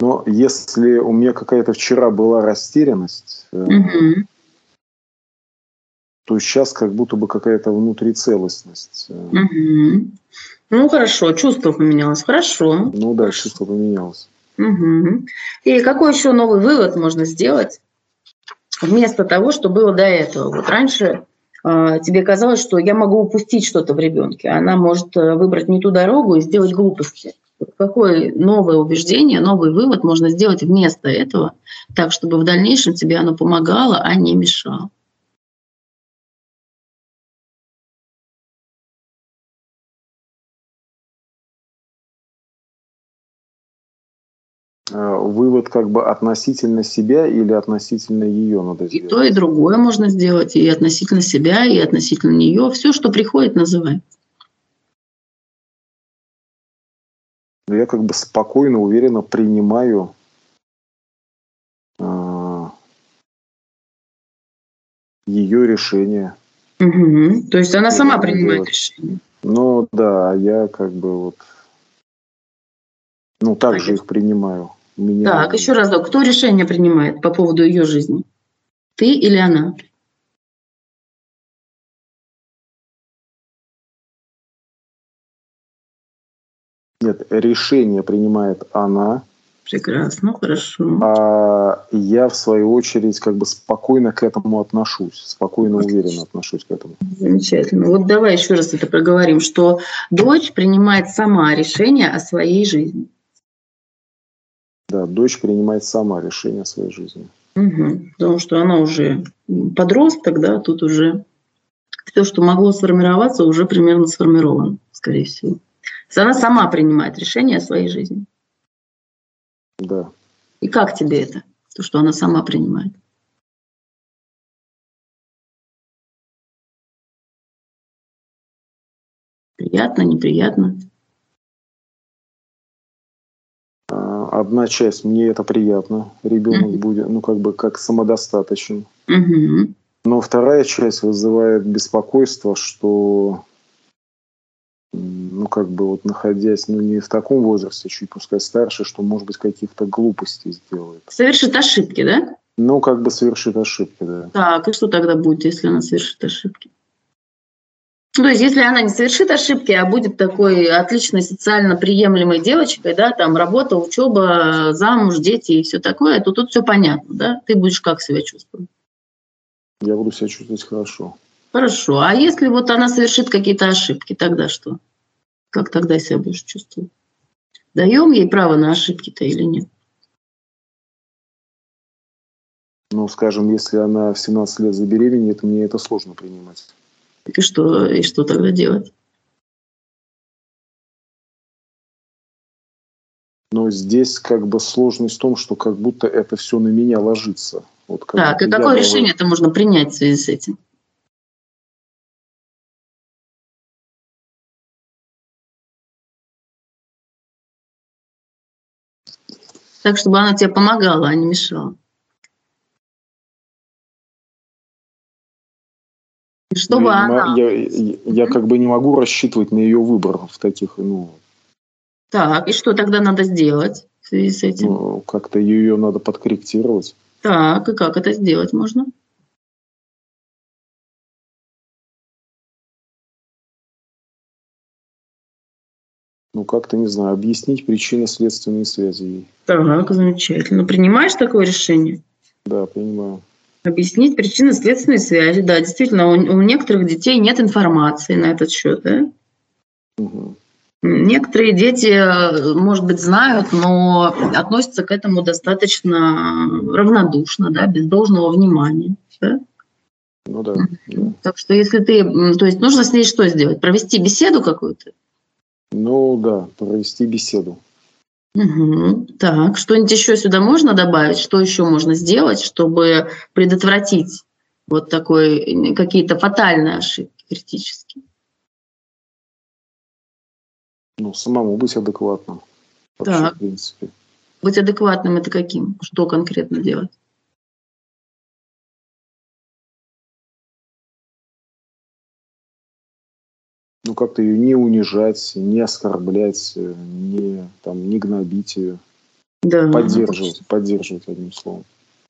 Speaker 2: но если у меня какая-то вчера была растерянность, угу. то сейчас как будто бы какая-то внутри целостность.
Speaker 1: Угу. Ну хорошо, чувство поменялось, хорошо.
Speaker 2: Ну да, чувство поменялось.
Speaker 1: Угу. И какой еще новый вывод можно сделать вместо того, что было до этого? Вот раньше тебе казалось, что я могу упустить что-то в ребенке, она может э, выбрать не ту дорогу и сделать глупости какое новое убеждение, новый вывод можно сделать вместо этого, так, чтобы в дальнейшем тебе оно помогало, а не мешало.
Speaker 2: Вывод как бы относительно себя или относительно ее надо
Speaker 1: сделать? И то, и другое можно сделать, и относительно себя, и относительно нее. Все, что приходит, называй.
Speaker 2: но я как бы спокойно, уверенно принимаю э, ее решение.
Speaker 1: Угу. То есть она сама принимает делать. решение.
Speaker 2: Ну да, я как бы вот, ну так же их принимаю.
Speaker 1: Меня... Так, еще разок, кто решение принимает по поводу ее жизни? Ты или она?
Speaker 2: Нет, решение принимает она.
Speaker 1: Прекрасно, хорошо.
Speaker 2: А я, в свою очередь, как бы спокойно к этому отношусь, спокойно, уверенно отношусь к этому.
Speaker 1: Замечательно. Вот давай еще раз это проговорим, что дочь принимает сама решение о своей жизни.
Speaker 2: Да, дочь принимает сама решение о своей жизни.
Speaker 1: Угу. Потому что она уже подросток, да, тут уже все, что могло сформироваться, уже примерно сформировано, скорее всего. Она сама принимает решение о своей жизни.
Speaker 2: Да.
Speaker 1: И как тебе это, то, что она сама принимает? Приятно, неприятно?
Speaker 2: Одна часть, мне это приятно. Ребенок mm-hmm. будет, ну, как бы, как самодостаточен. Mm-hmm. Но вторая часть вызывает беспокойство, что ну, как бы вот находясь, ну, не в таком возрасте, чуть пускай старше, что, может быть, каких-то глупостей сделает.
Speaker 1: Совершит ошибки, да?
Speaker 2: Ну, как бы совершит ошибки, да.
Speaker 1: Так, и что тогда будет, если она совершит ошибки? То есть, если она не совершит ошибки, а будет такой отличной социально приемлемой девочкой, да, там работа, учеба, замуж, дети и все такое, то тут все понятно, да? Ты будешь как себя чувствовать?
Speaker 2: Я буду себя чувствовать хорошо.
Speaker 1: Хорошо. А если вот она совершит какие-то ошибки, тогда что? Как тогда себя будешь чувствовать? Даем ей право на ошибки-то или нет?
Speaker 2: Ну, скажем, если она в 17 лет забеременеет, мне это сложно принимать.
Speaker 1: И что, и что тогда делать?
Speaker 2: Но здесь как бы сложность в том, что как будто это все на меня ложится.
Speaker 1: Вот так, и какое решение это можно принять в связи с этим? Так, чтобы она тебе помогала, а не мешала.
Speaker 2: Чтобы ну, она... Я, я, я как бы не могу рассчитывать на ее выбор в таких, ну...
Speaker 1: Так, и что тогда надо сделать в связи с этим? Ну,
Speaker 2: как-то ее надо подкорректировать.
Speaker 1: Так, и как это сделать можно?
Speaker 2: Ну, как-то, не знаю, объяснить причинно-следственные связи.
Speaker 1: Так, замечательно. Принимаешь такое решение?
Speaker 2: Да, принимаю.
Speaker 1: Объяснить причинно-следственные связи. Да, действительно, у, у некоторых детей нет информации на этот счет, да? Угу. Некоторые дети, может быть, знают, но относятся к этому достаточно равнодушно, да, без должного внимания. Да?
Speaker 2: Ну да,
Speaker 1: да. Так что если ты, то есть нужно с ней что сделать? Провести беседу какую-то?
Speaker 2: Ну да, провести беседу.
Speaker 1: Угу. Так, что-нибудь еще сюда можно добавить? Что еще можно сделать, чтобы предотвратить вот такой какие-то фатальные ошибки критические?
Speaker 2: Ну, самому быть адекватным.
Speaker 1: Вообще, так. в принципе. Быть адекватным это каким? Что конкретно делать?
Speaker 2: Как-то ее не унижать, не оскорблять, не, там, не гнобить ее. Да. Поддерживать, поддерживать, одним словом.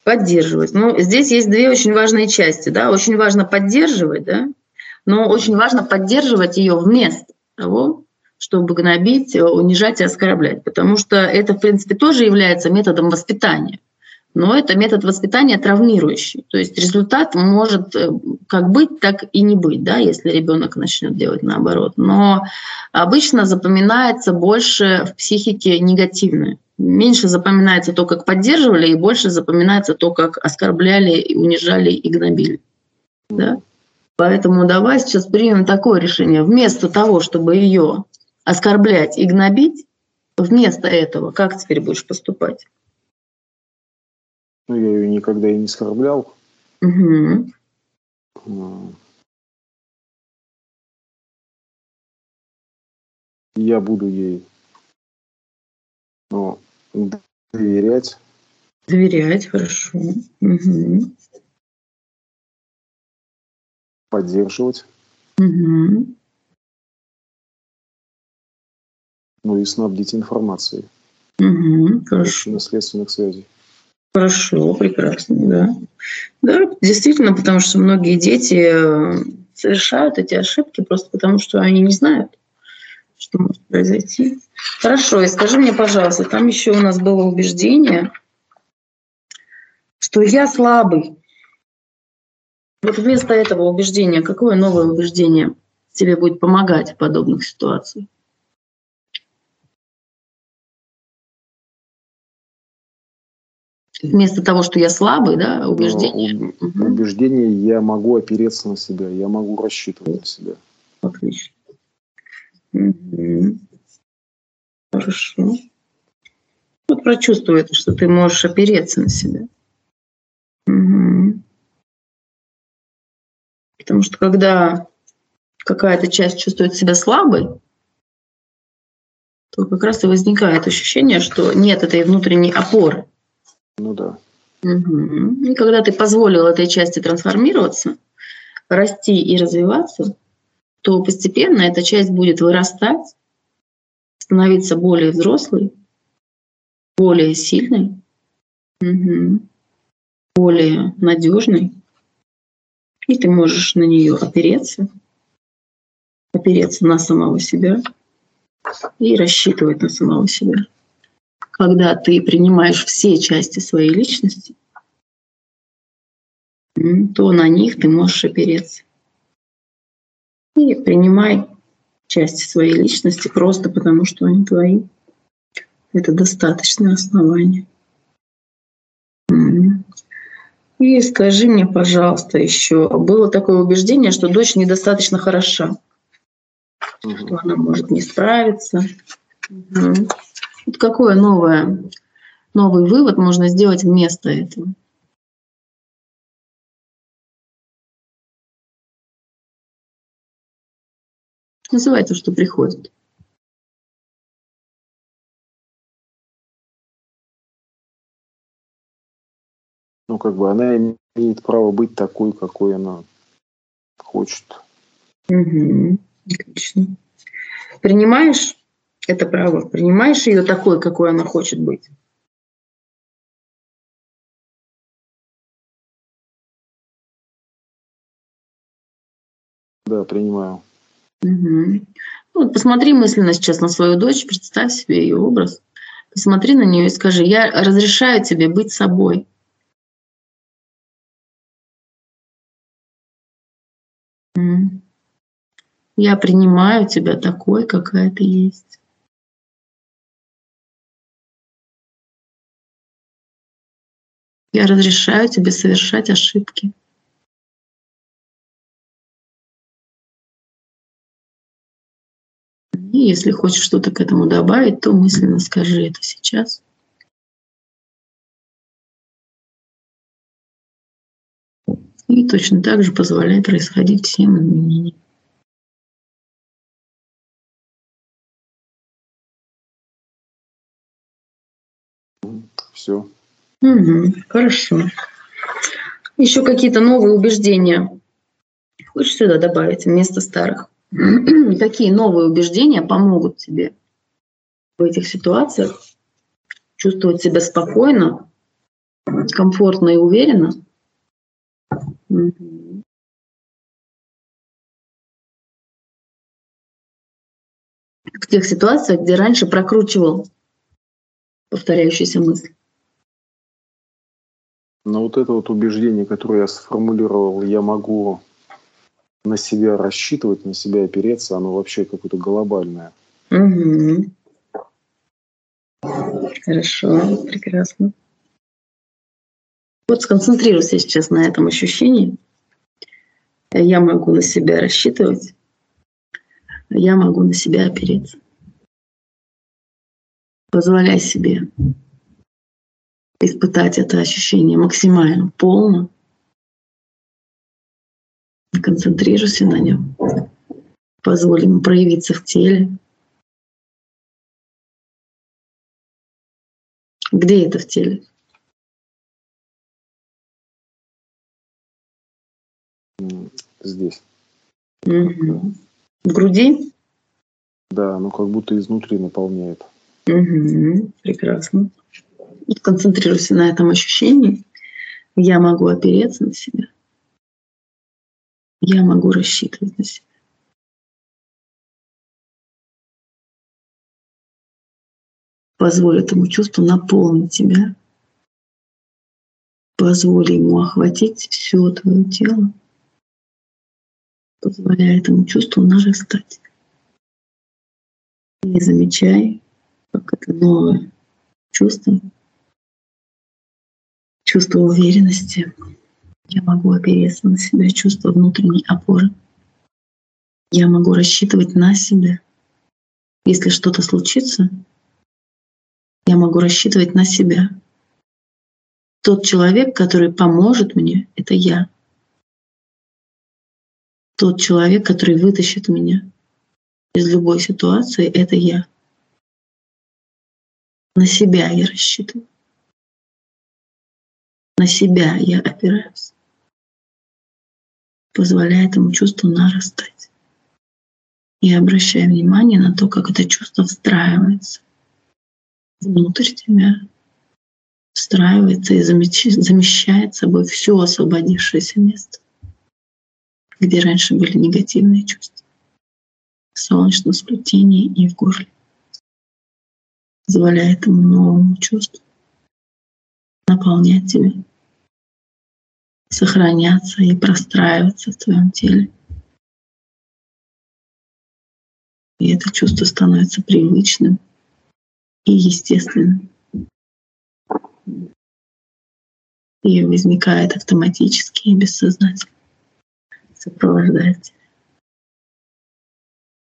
Speaker 1: Поддерживать. Ну, здесь есть две очень важные части. Да? Очень важно поддерживать, да? но очень важно поддерживать ее вместо того, чтобы гнобить, унижать и оскорблять. Потому что это, в принципе, тоже является методом воспитания но это метод воспитания травмирующий. То есть результат может э, как быть, так и не быть, да, если ребенок начнет делать наоборот. Но обычно запоминается больше в психике негативное. Меньше запоминается то, как поддерживали, и больше запоминается то, как оскорбляли, унижали и гнобили. Да? Поэтому давай сейчас примем такое решение. Вместо того, чтобы ее оскорблять и гнобить, вместо этого как теперь будешь поступать?
Speaker 2: Ну, я ее никогда и не оскорблял.
Speaker 1: Угу.
Speaker 2: Я буду ей ну, доверять.
Speaker 1: Доверять, хорошо. Угу.
Speaker 2: Поддерживать.
Speaker 1: Угу.
Speaker 2: Ну и снабдить информацией.
Speaker 1: Угу, хорошо.
Speaker 2: Наследственных связей.
Speaker 1: Хорошо, прекрасно, да. Да, действительно, потому что многие дети э, совершают эти ошибки просто потому, что они не знают, что может произойти. Хорошо, и скажи мне, пожалуйста, там еще у нас было убеждение, что я слабый. Вот вместо этого убеждения, какое новое убеждение тебе будет помогать в подобных ситуациях? Вместо того, что я слабый, да, убеждение.
Speaker 2: угу. Убеждение, я могу опереться на себя, я могу рассчитывать на себя.
Speaker 1: Отлично. Угу. Хорошо. Вот прочувствуй это, что ты можешь опереться на себя. Угу. Потому что когда какая-то часть чувствует себя слабой, то как раз и возникает ощущение, что нет этой внутренней опоры.
Speaker 2: Ну да.
Speaker 1: Угу. И когда ты позволил этой части трансформироваться, расти и развиваться, то постепенно эта часть будет вырастать, становиться более взрослой, более сильной, угу. более надежной. И ты можешь на нее опереться, опереться на самого себя и рассчитывать на самого себя когда ты принимаешь все части своей личности, то на них ты можешь опереться. И принимай части своей личности просто потому, что они твои. Это достаточное основание. И скажи мне, пожалуйста, еще, было такое убеждение, что дочь недостаточно хороша, угу. что она может не справиться. Угу. Вот какое новое, новый вывод можно сделать вместо этого? Называй то, что приходит.
Speaker 2: Ну, как бы она имеет право быть такой, какой она хочет.
Speaker 1: Угу. Отлично. Принимаешь это право? Принимаешь ее такой, какой она хочет быть?
Speaker 2: Да, принимаю.
Speaker 1: Угу. Ну, вот посмотри мысленно сейчас на свою дочь, представь себе ее образ, посмотри на нее и скажи, я разрешаю тебе быть собой. Я принимаю тебя такой, какая ты есть. Я разрешаю тебе совершать ошибки. И если хочешь что-то к этому добавить, то мысленно скажи это сейчас. И точно так же позволяй происходить всем изменениям.
Speaker 2: Все.
Speaker 1: Угу, хорошо. Еще какие-то новые убеждения. Хочешь сюда добавить вместо старых? <clears throat> Какие новые убеждения помогут тебе в этих ситуациях чувствовать себя спокойно, комфортно и уверенно? В тех ситуациях, где раньше прокручивал повторяющиеся мысли.
Speaker 2: Но вот это вот убеждение, которое я сформулировал, я могу на себя рассчитывать, на себя опереться, оно вообще какое-то глобальное.
Speaker 1: Угу. Хорошо, прекрасно. Вот сконцентрируйся сейчас на этом ощущении. Я могу на себя рассчитывать, я могу на себя опереться. Позволяй себе испытать это ощущение максимально полно. Концентрируйся на нем. Позволь ему проявиться в теле. Где это в теле?
Speaker 2: Здесь.
Speaker 1: Угу. В груди?
Speaker 2: Да, ну как будто изнутри наполняет.
Speaker 1: Угу. Прекрасно. Концентрируйся на этом ощущении. Я могу опереться на себя. Я могу рассчитывать на себя. Позволь этому чувству наполнить тебя. Позволь ему охватить все твое тело позволяя этому чувству нарастать. И замечай, как это новое чувство, чувство уверенности. Я могу опереться на себя, чувство внутренней опоры. Я могу рассчитывать на себя. Если что-то случится, я могу рассчитывать на себя. Тот человек, который поможет мне, это я тот человек, который вытащит меня из любой ситуации, это я. На себя я рассчитываю. На себя я опираюсь. Позволяя этому чувству нарастать. И обращая внимание на то, как это чувство встраивается внутрь тебя, встраивается и замещает собой все освободившееся место где раньше были негативные чувства. В солнечном сплетении и в горле. Позволяя этому новому чувству наполнять тебя, сохраняться и простраиваться в твоем теле. И это чувство становится привычным и естественным. и возникает автоматически и бессознательно, сопровождает.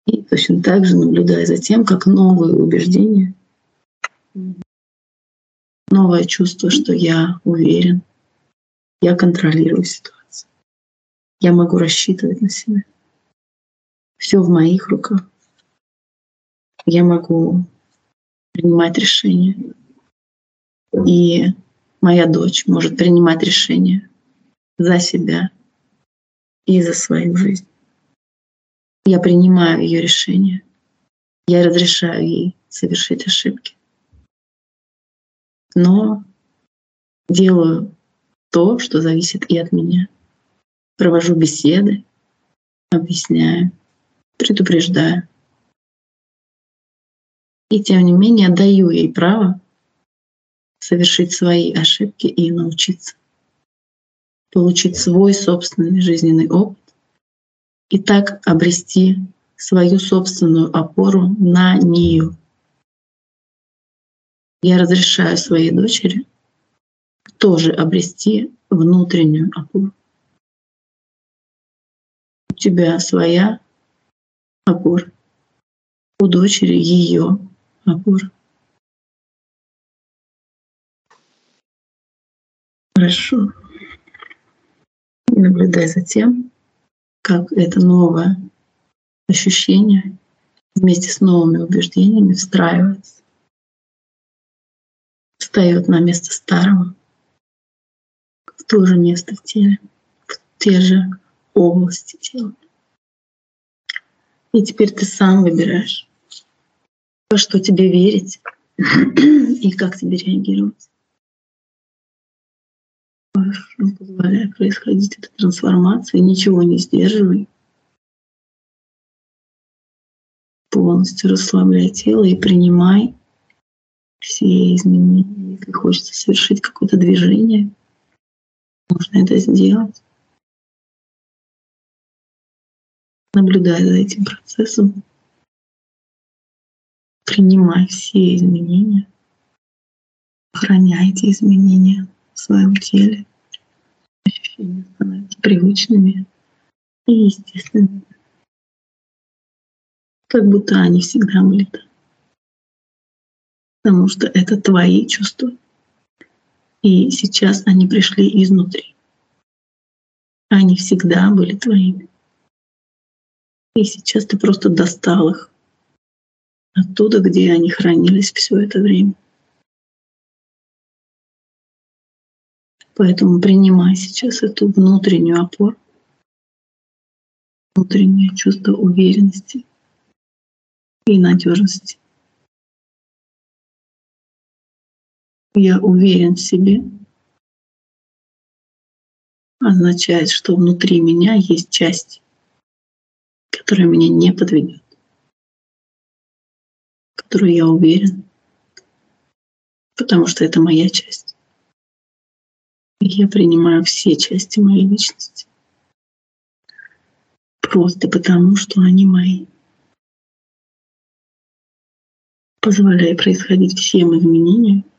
Speaker 1: И точно так же наблюдая за тем, как новые убеждения, новое чувство, что я уверен, я контролирую ситуацию, я могу рассчитывать на себя. Все в моих руках. Я могу принимать решения. И моя дочь может принимать решения за себя и за свою жизнь. Я принимаю ее решение. Я разрешаю ей совершить ошибки. Но делаю то, что зависит и от меня. Провожу беседы, объясняю, предупреждаю. И тем не менее даю ей право совершить свои ошибки и научиться получить свой собственный жизненный опыт и так обрести свою собственную опору на нее. Я разрешаю своей дочери тоже обрести внутреннюю опору. У тебя своя опора, у дочери ее опора. Хорошо. наблюдай за тем, как это новое ощущение вместе с новыми убеждениями встраивается, встает на место старого, в то же место в теле, в те же области тела. И теперь ты сам выбираешь, во что тебе верить и как тебе реагировать. Позволяя происходить эта трансформация, ничего не сдерживай. Полностью расслабляй тело и принимай все изменения. Если хочется совершить какое-то движение, можно это сделать. Наблюдая за этим процессом, принимай все изменения, охраняй эти изменения в своем теле. Ощущения становятся привычными и естественными. Как будто они всегда были там. Потому что это твои чувства. И сейчас они пришли изнутри. Они всегда были твоими. И сейчас ты просто достал их оттуда, где они хранились все это время. Поэтому принимай сейчас эту внутреннюю опору, внутреннее чувство уверенности и надежности. Я уверен в себе, означает, что внутри меня есть часть, которая меня не подведет, которую я уверен, потому что это моя часть. Я принимаю все части моей личности. Просто потому, что они мои. Позволяя происходить всем изменениям.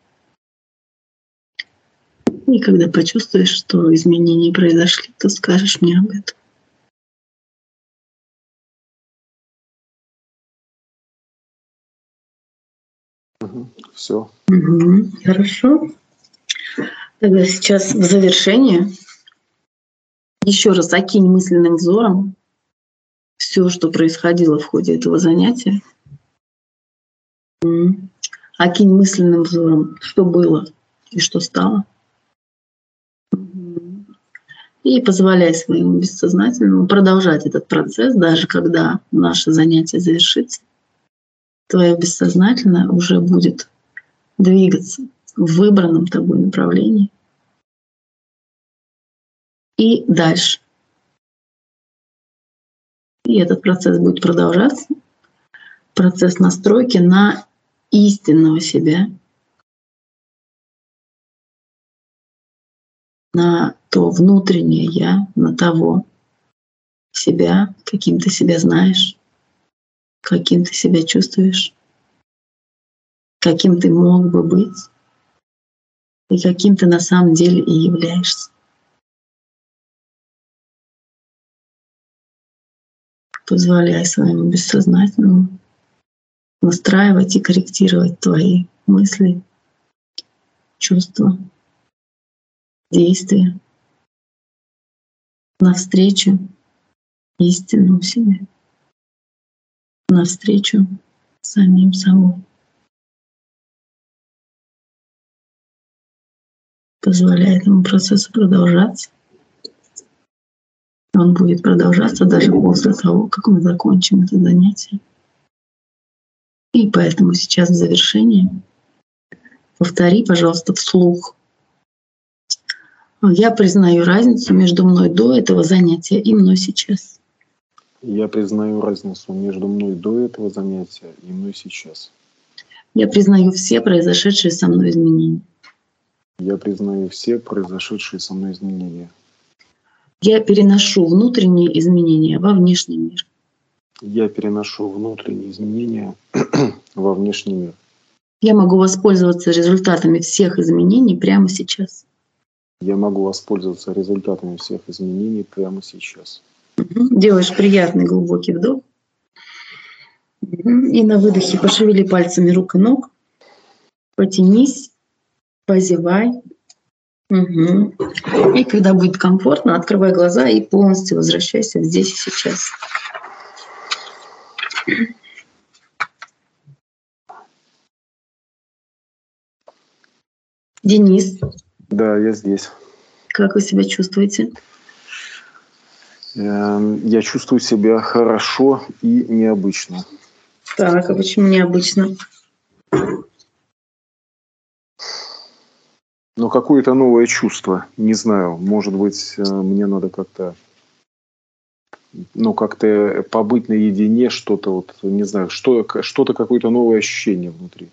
Speaker 1: И когда почувствуешь, что изменения произошли, то скажешь мне об этом.
Speaker 2: Все.
Speaker 1: Угу, хорошо. Тогда сейчас в завершение еще раз окинь мысленным взором все, что происходило в ходе этого занятия. Окинь мысленным взором, что было и что стало. И позволяй своему бессознательному продолжать этот процесс, даже когда наше занятие завершится. Твое бессознательное уже будет двигаться в выбранном тобой направлении. И дальше. И этот процесс будет продолжаться. Процесс настройки на истинного себя, на то внутреннее я, на того себя, каким ты себя знаешь, каким ты себя чувствуешь, каким ты мог бы быть и каким ты на самом деле и являешься. Позволяй своему бессознательному настраивать и корректировать твои мысли, чувства, действия навстречу истинному себе, навстречу самим собой. Позволяя этому процессу продолжаться. Он будет продолжаться даже после того, как мы закончим это занятие. И поэтому сейчас в завершении повтори, пожалуйста, вслух. Я признаю разницу между мной до этого занятия и мной сейчас.
Speaker 2: Я признаю разницу между мной до этого занятия и мной сейчас.
Speaker 1: Я признаю все произошедшие со мной изменения.
Speaker 2: Я признаю все произошедшие со мной изменения.
Speaker 1: Я переношу внутренние изменения во внешний мир.
Speaker 2: Я переношу внутренние изменения <clears throat> во внешний мир.
Speaker 1: Я могу воспользоваться результатами всех изменений прямо сейчас.
Speaker 2: Я могу воспользоваться результатами всех изменений прямо сейчас.
Speaker 1: Делаешь приятный глубокий вдох. И на выдохе пошевели пальцами рук и ног. Потянись, позевай. Угу. И когда будет комфортно, открывай глаза и полностью возвращайся здесь и сейчас. Денис.
Speaker 2: Да, я здесь.
Speaker 1: Как вы себя чувствуете?
Speaker 2: Эм, я чувствую себя хорошо и необычно.
Speaker 1: Так, а почему необычно?
Speaker 2: Ну, какое-то новое чувство. Не знаю, может быть, э, мне надо как-то ну, как-то побыть наедине, что-то вот, не знаю, что, что-то какое-то новое ощущение внутри.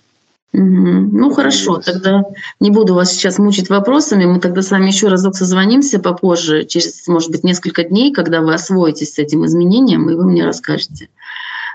Speaker 1: Ну хорошо, тогда не буду вас сейчас мучить вопросами. Мы тогда с вами еще разок созвонимся попозже, через, может быть, несколько дней, когда вы освоитесь с этим изменением, и вы мне расскажете,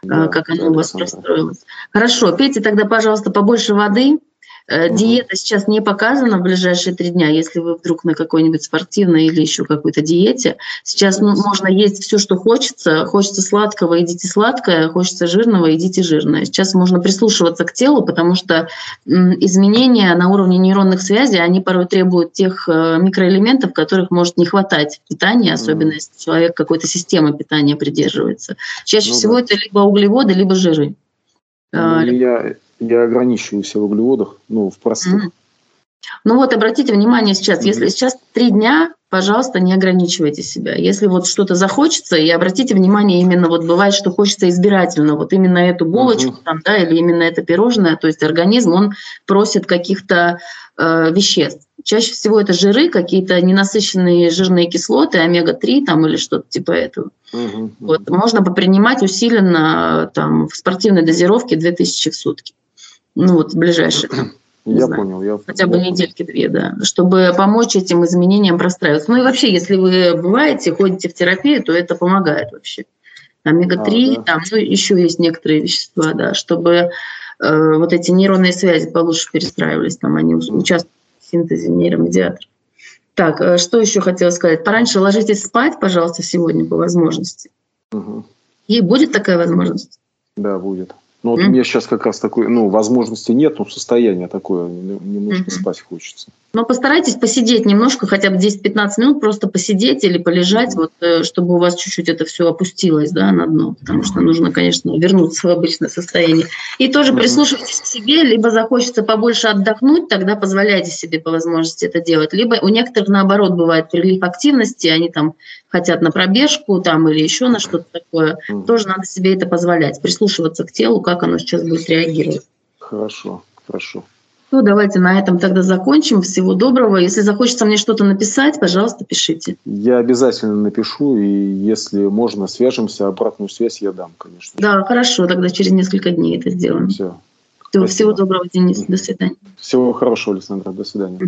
Speaker 1: да, как оно у вас простроилось. Хорошо, пейте тогда, пожалуйста, побольше воды. Угу. Диета сейчас не показана в ближайшие три дня, если вы вдруг на какой-нибудь спортивной или еще какой-то диете. Сейчас ну, можно есть все, что хочется. Хочется сладкого, идите сладкое, хочется жирного, идите жирное. Сейчас можно прислушиваться к телу, потому что изменения на уровне нейронных связей, они порой требуют тех э, микроэлементов, которых может не хватать в питании, особенно если человек какой-то системы питания придерживается. Чаще ну, всего да. это либо углеводы, либо жиры.
Speaker 2: Ну, а, я, ограничиваюсь в углеводах, ну, в простых. Mm.
Speaker 1: Ну вот обратите внимание сейчас, mm-hmm. если сейчас три дня, пожалуйста, не ограничивайте себя. Если вот что-то захочется, и обратите внимание, именно вот бывает, что хочется избирательно, вот именно эту булочку mm-hmm. там, да, или именно это пирожное, то есть организм, он просит каких-то э, веществ. Чаще всего это жиры, какие-то ненасыщенные жирные кислоты, омега-3 там или что-то типа этого. Угу, вот, можно попринимать усиленно там, в спортивной дозировке 2000 в сутки ну вот ближайшие. <clears throat>
Speaker 2: Я знаю, понял. Я,
Speaker 1: хотя бы недельки-две, да, чтобы помочь этим изменениям простраиваться. Ну и вообще, если вы бываете, ходите в терапию, то это помогает вообще. Омега-3, а, да. там ну, еще есть некоторые вещества, да, чтобы э, вот эти нейронные связи получше перестраивались, там они участвуют в синтезе нейромедиаторов. Так, э, что еще хотела сказать? Пораньше ложитесь спать, пожалуйста, сегодня по возможности. Угу. И будет такая возможность?
Speaker 2: Да, будет. Ну, вот mm. у меня сейчас как раз такой, ну, возможности нет, но состояние такое, немножко mm-hmm. спать хочется.
Speaker 1: Но постарайтесь посидеть немножко, хотя бы 10-15 минут, просто посидеть или полежать, вот, э, чтобы у вас чуть-чуть это все опустилось, да, на дно, потому что нужно, конечно, вернуться в обычное состояние. И тоже прислушивайтесь к себе, либо захочется побольше отдохнуть, тогда позволяйте себе по возможности это делать, либо у некоторых, наоборот, бывает прилив активности, они там хотят на пробежку там или еще на что-то такое, тоже надо себе это позволять, прислушиваться к телу, как оно сейчас будет реагировать.
Speaker 2: Хорошо, хорошо.
Speaker 1: Ну, давайте на этом тогда закончим. Всего доброго. Если захочется мне что-то написать, пожалуйста, пишите.
Speaker 2: Я обязательно напишу, и если можно, свяжемся. Обратную связь я дам, конечно.
Speaker 1: Да, хорошо. Тогда через несколько дней это сделаем. Все. Всего доброго, Денис. До свидания.
Speaker 2: Всего хорошего, Александра. До свидания.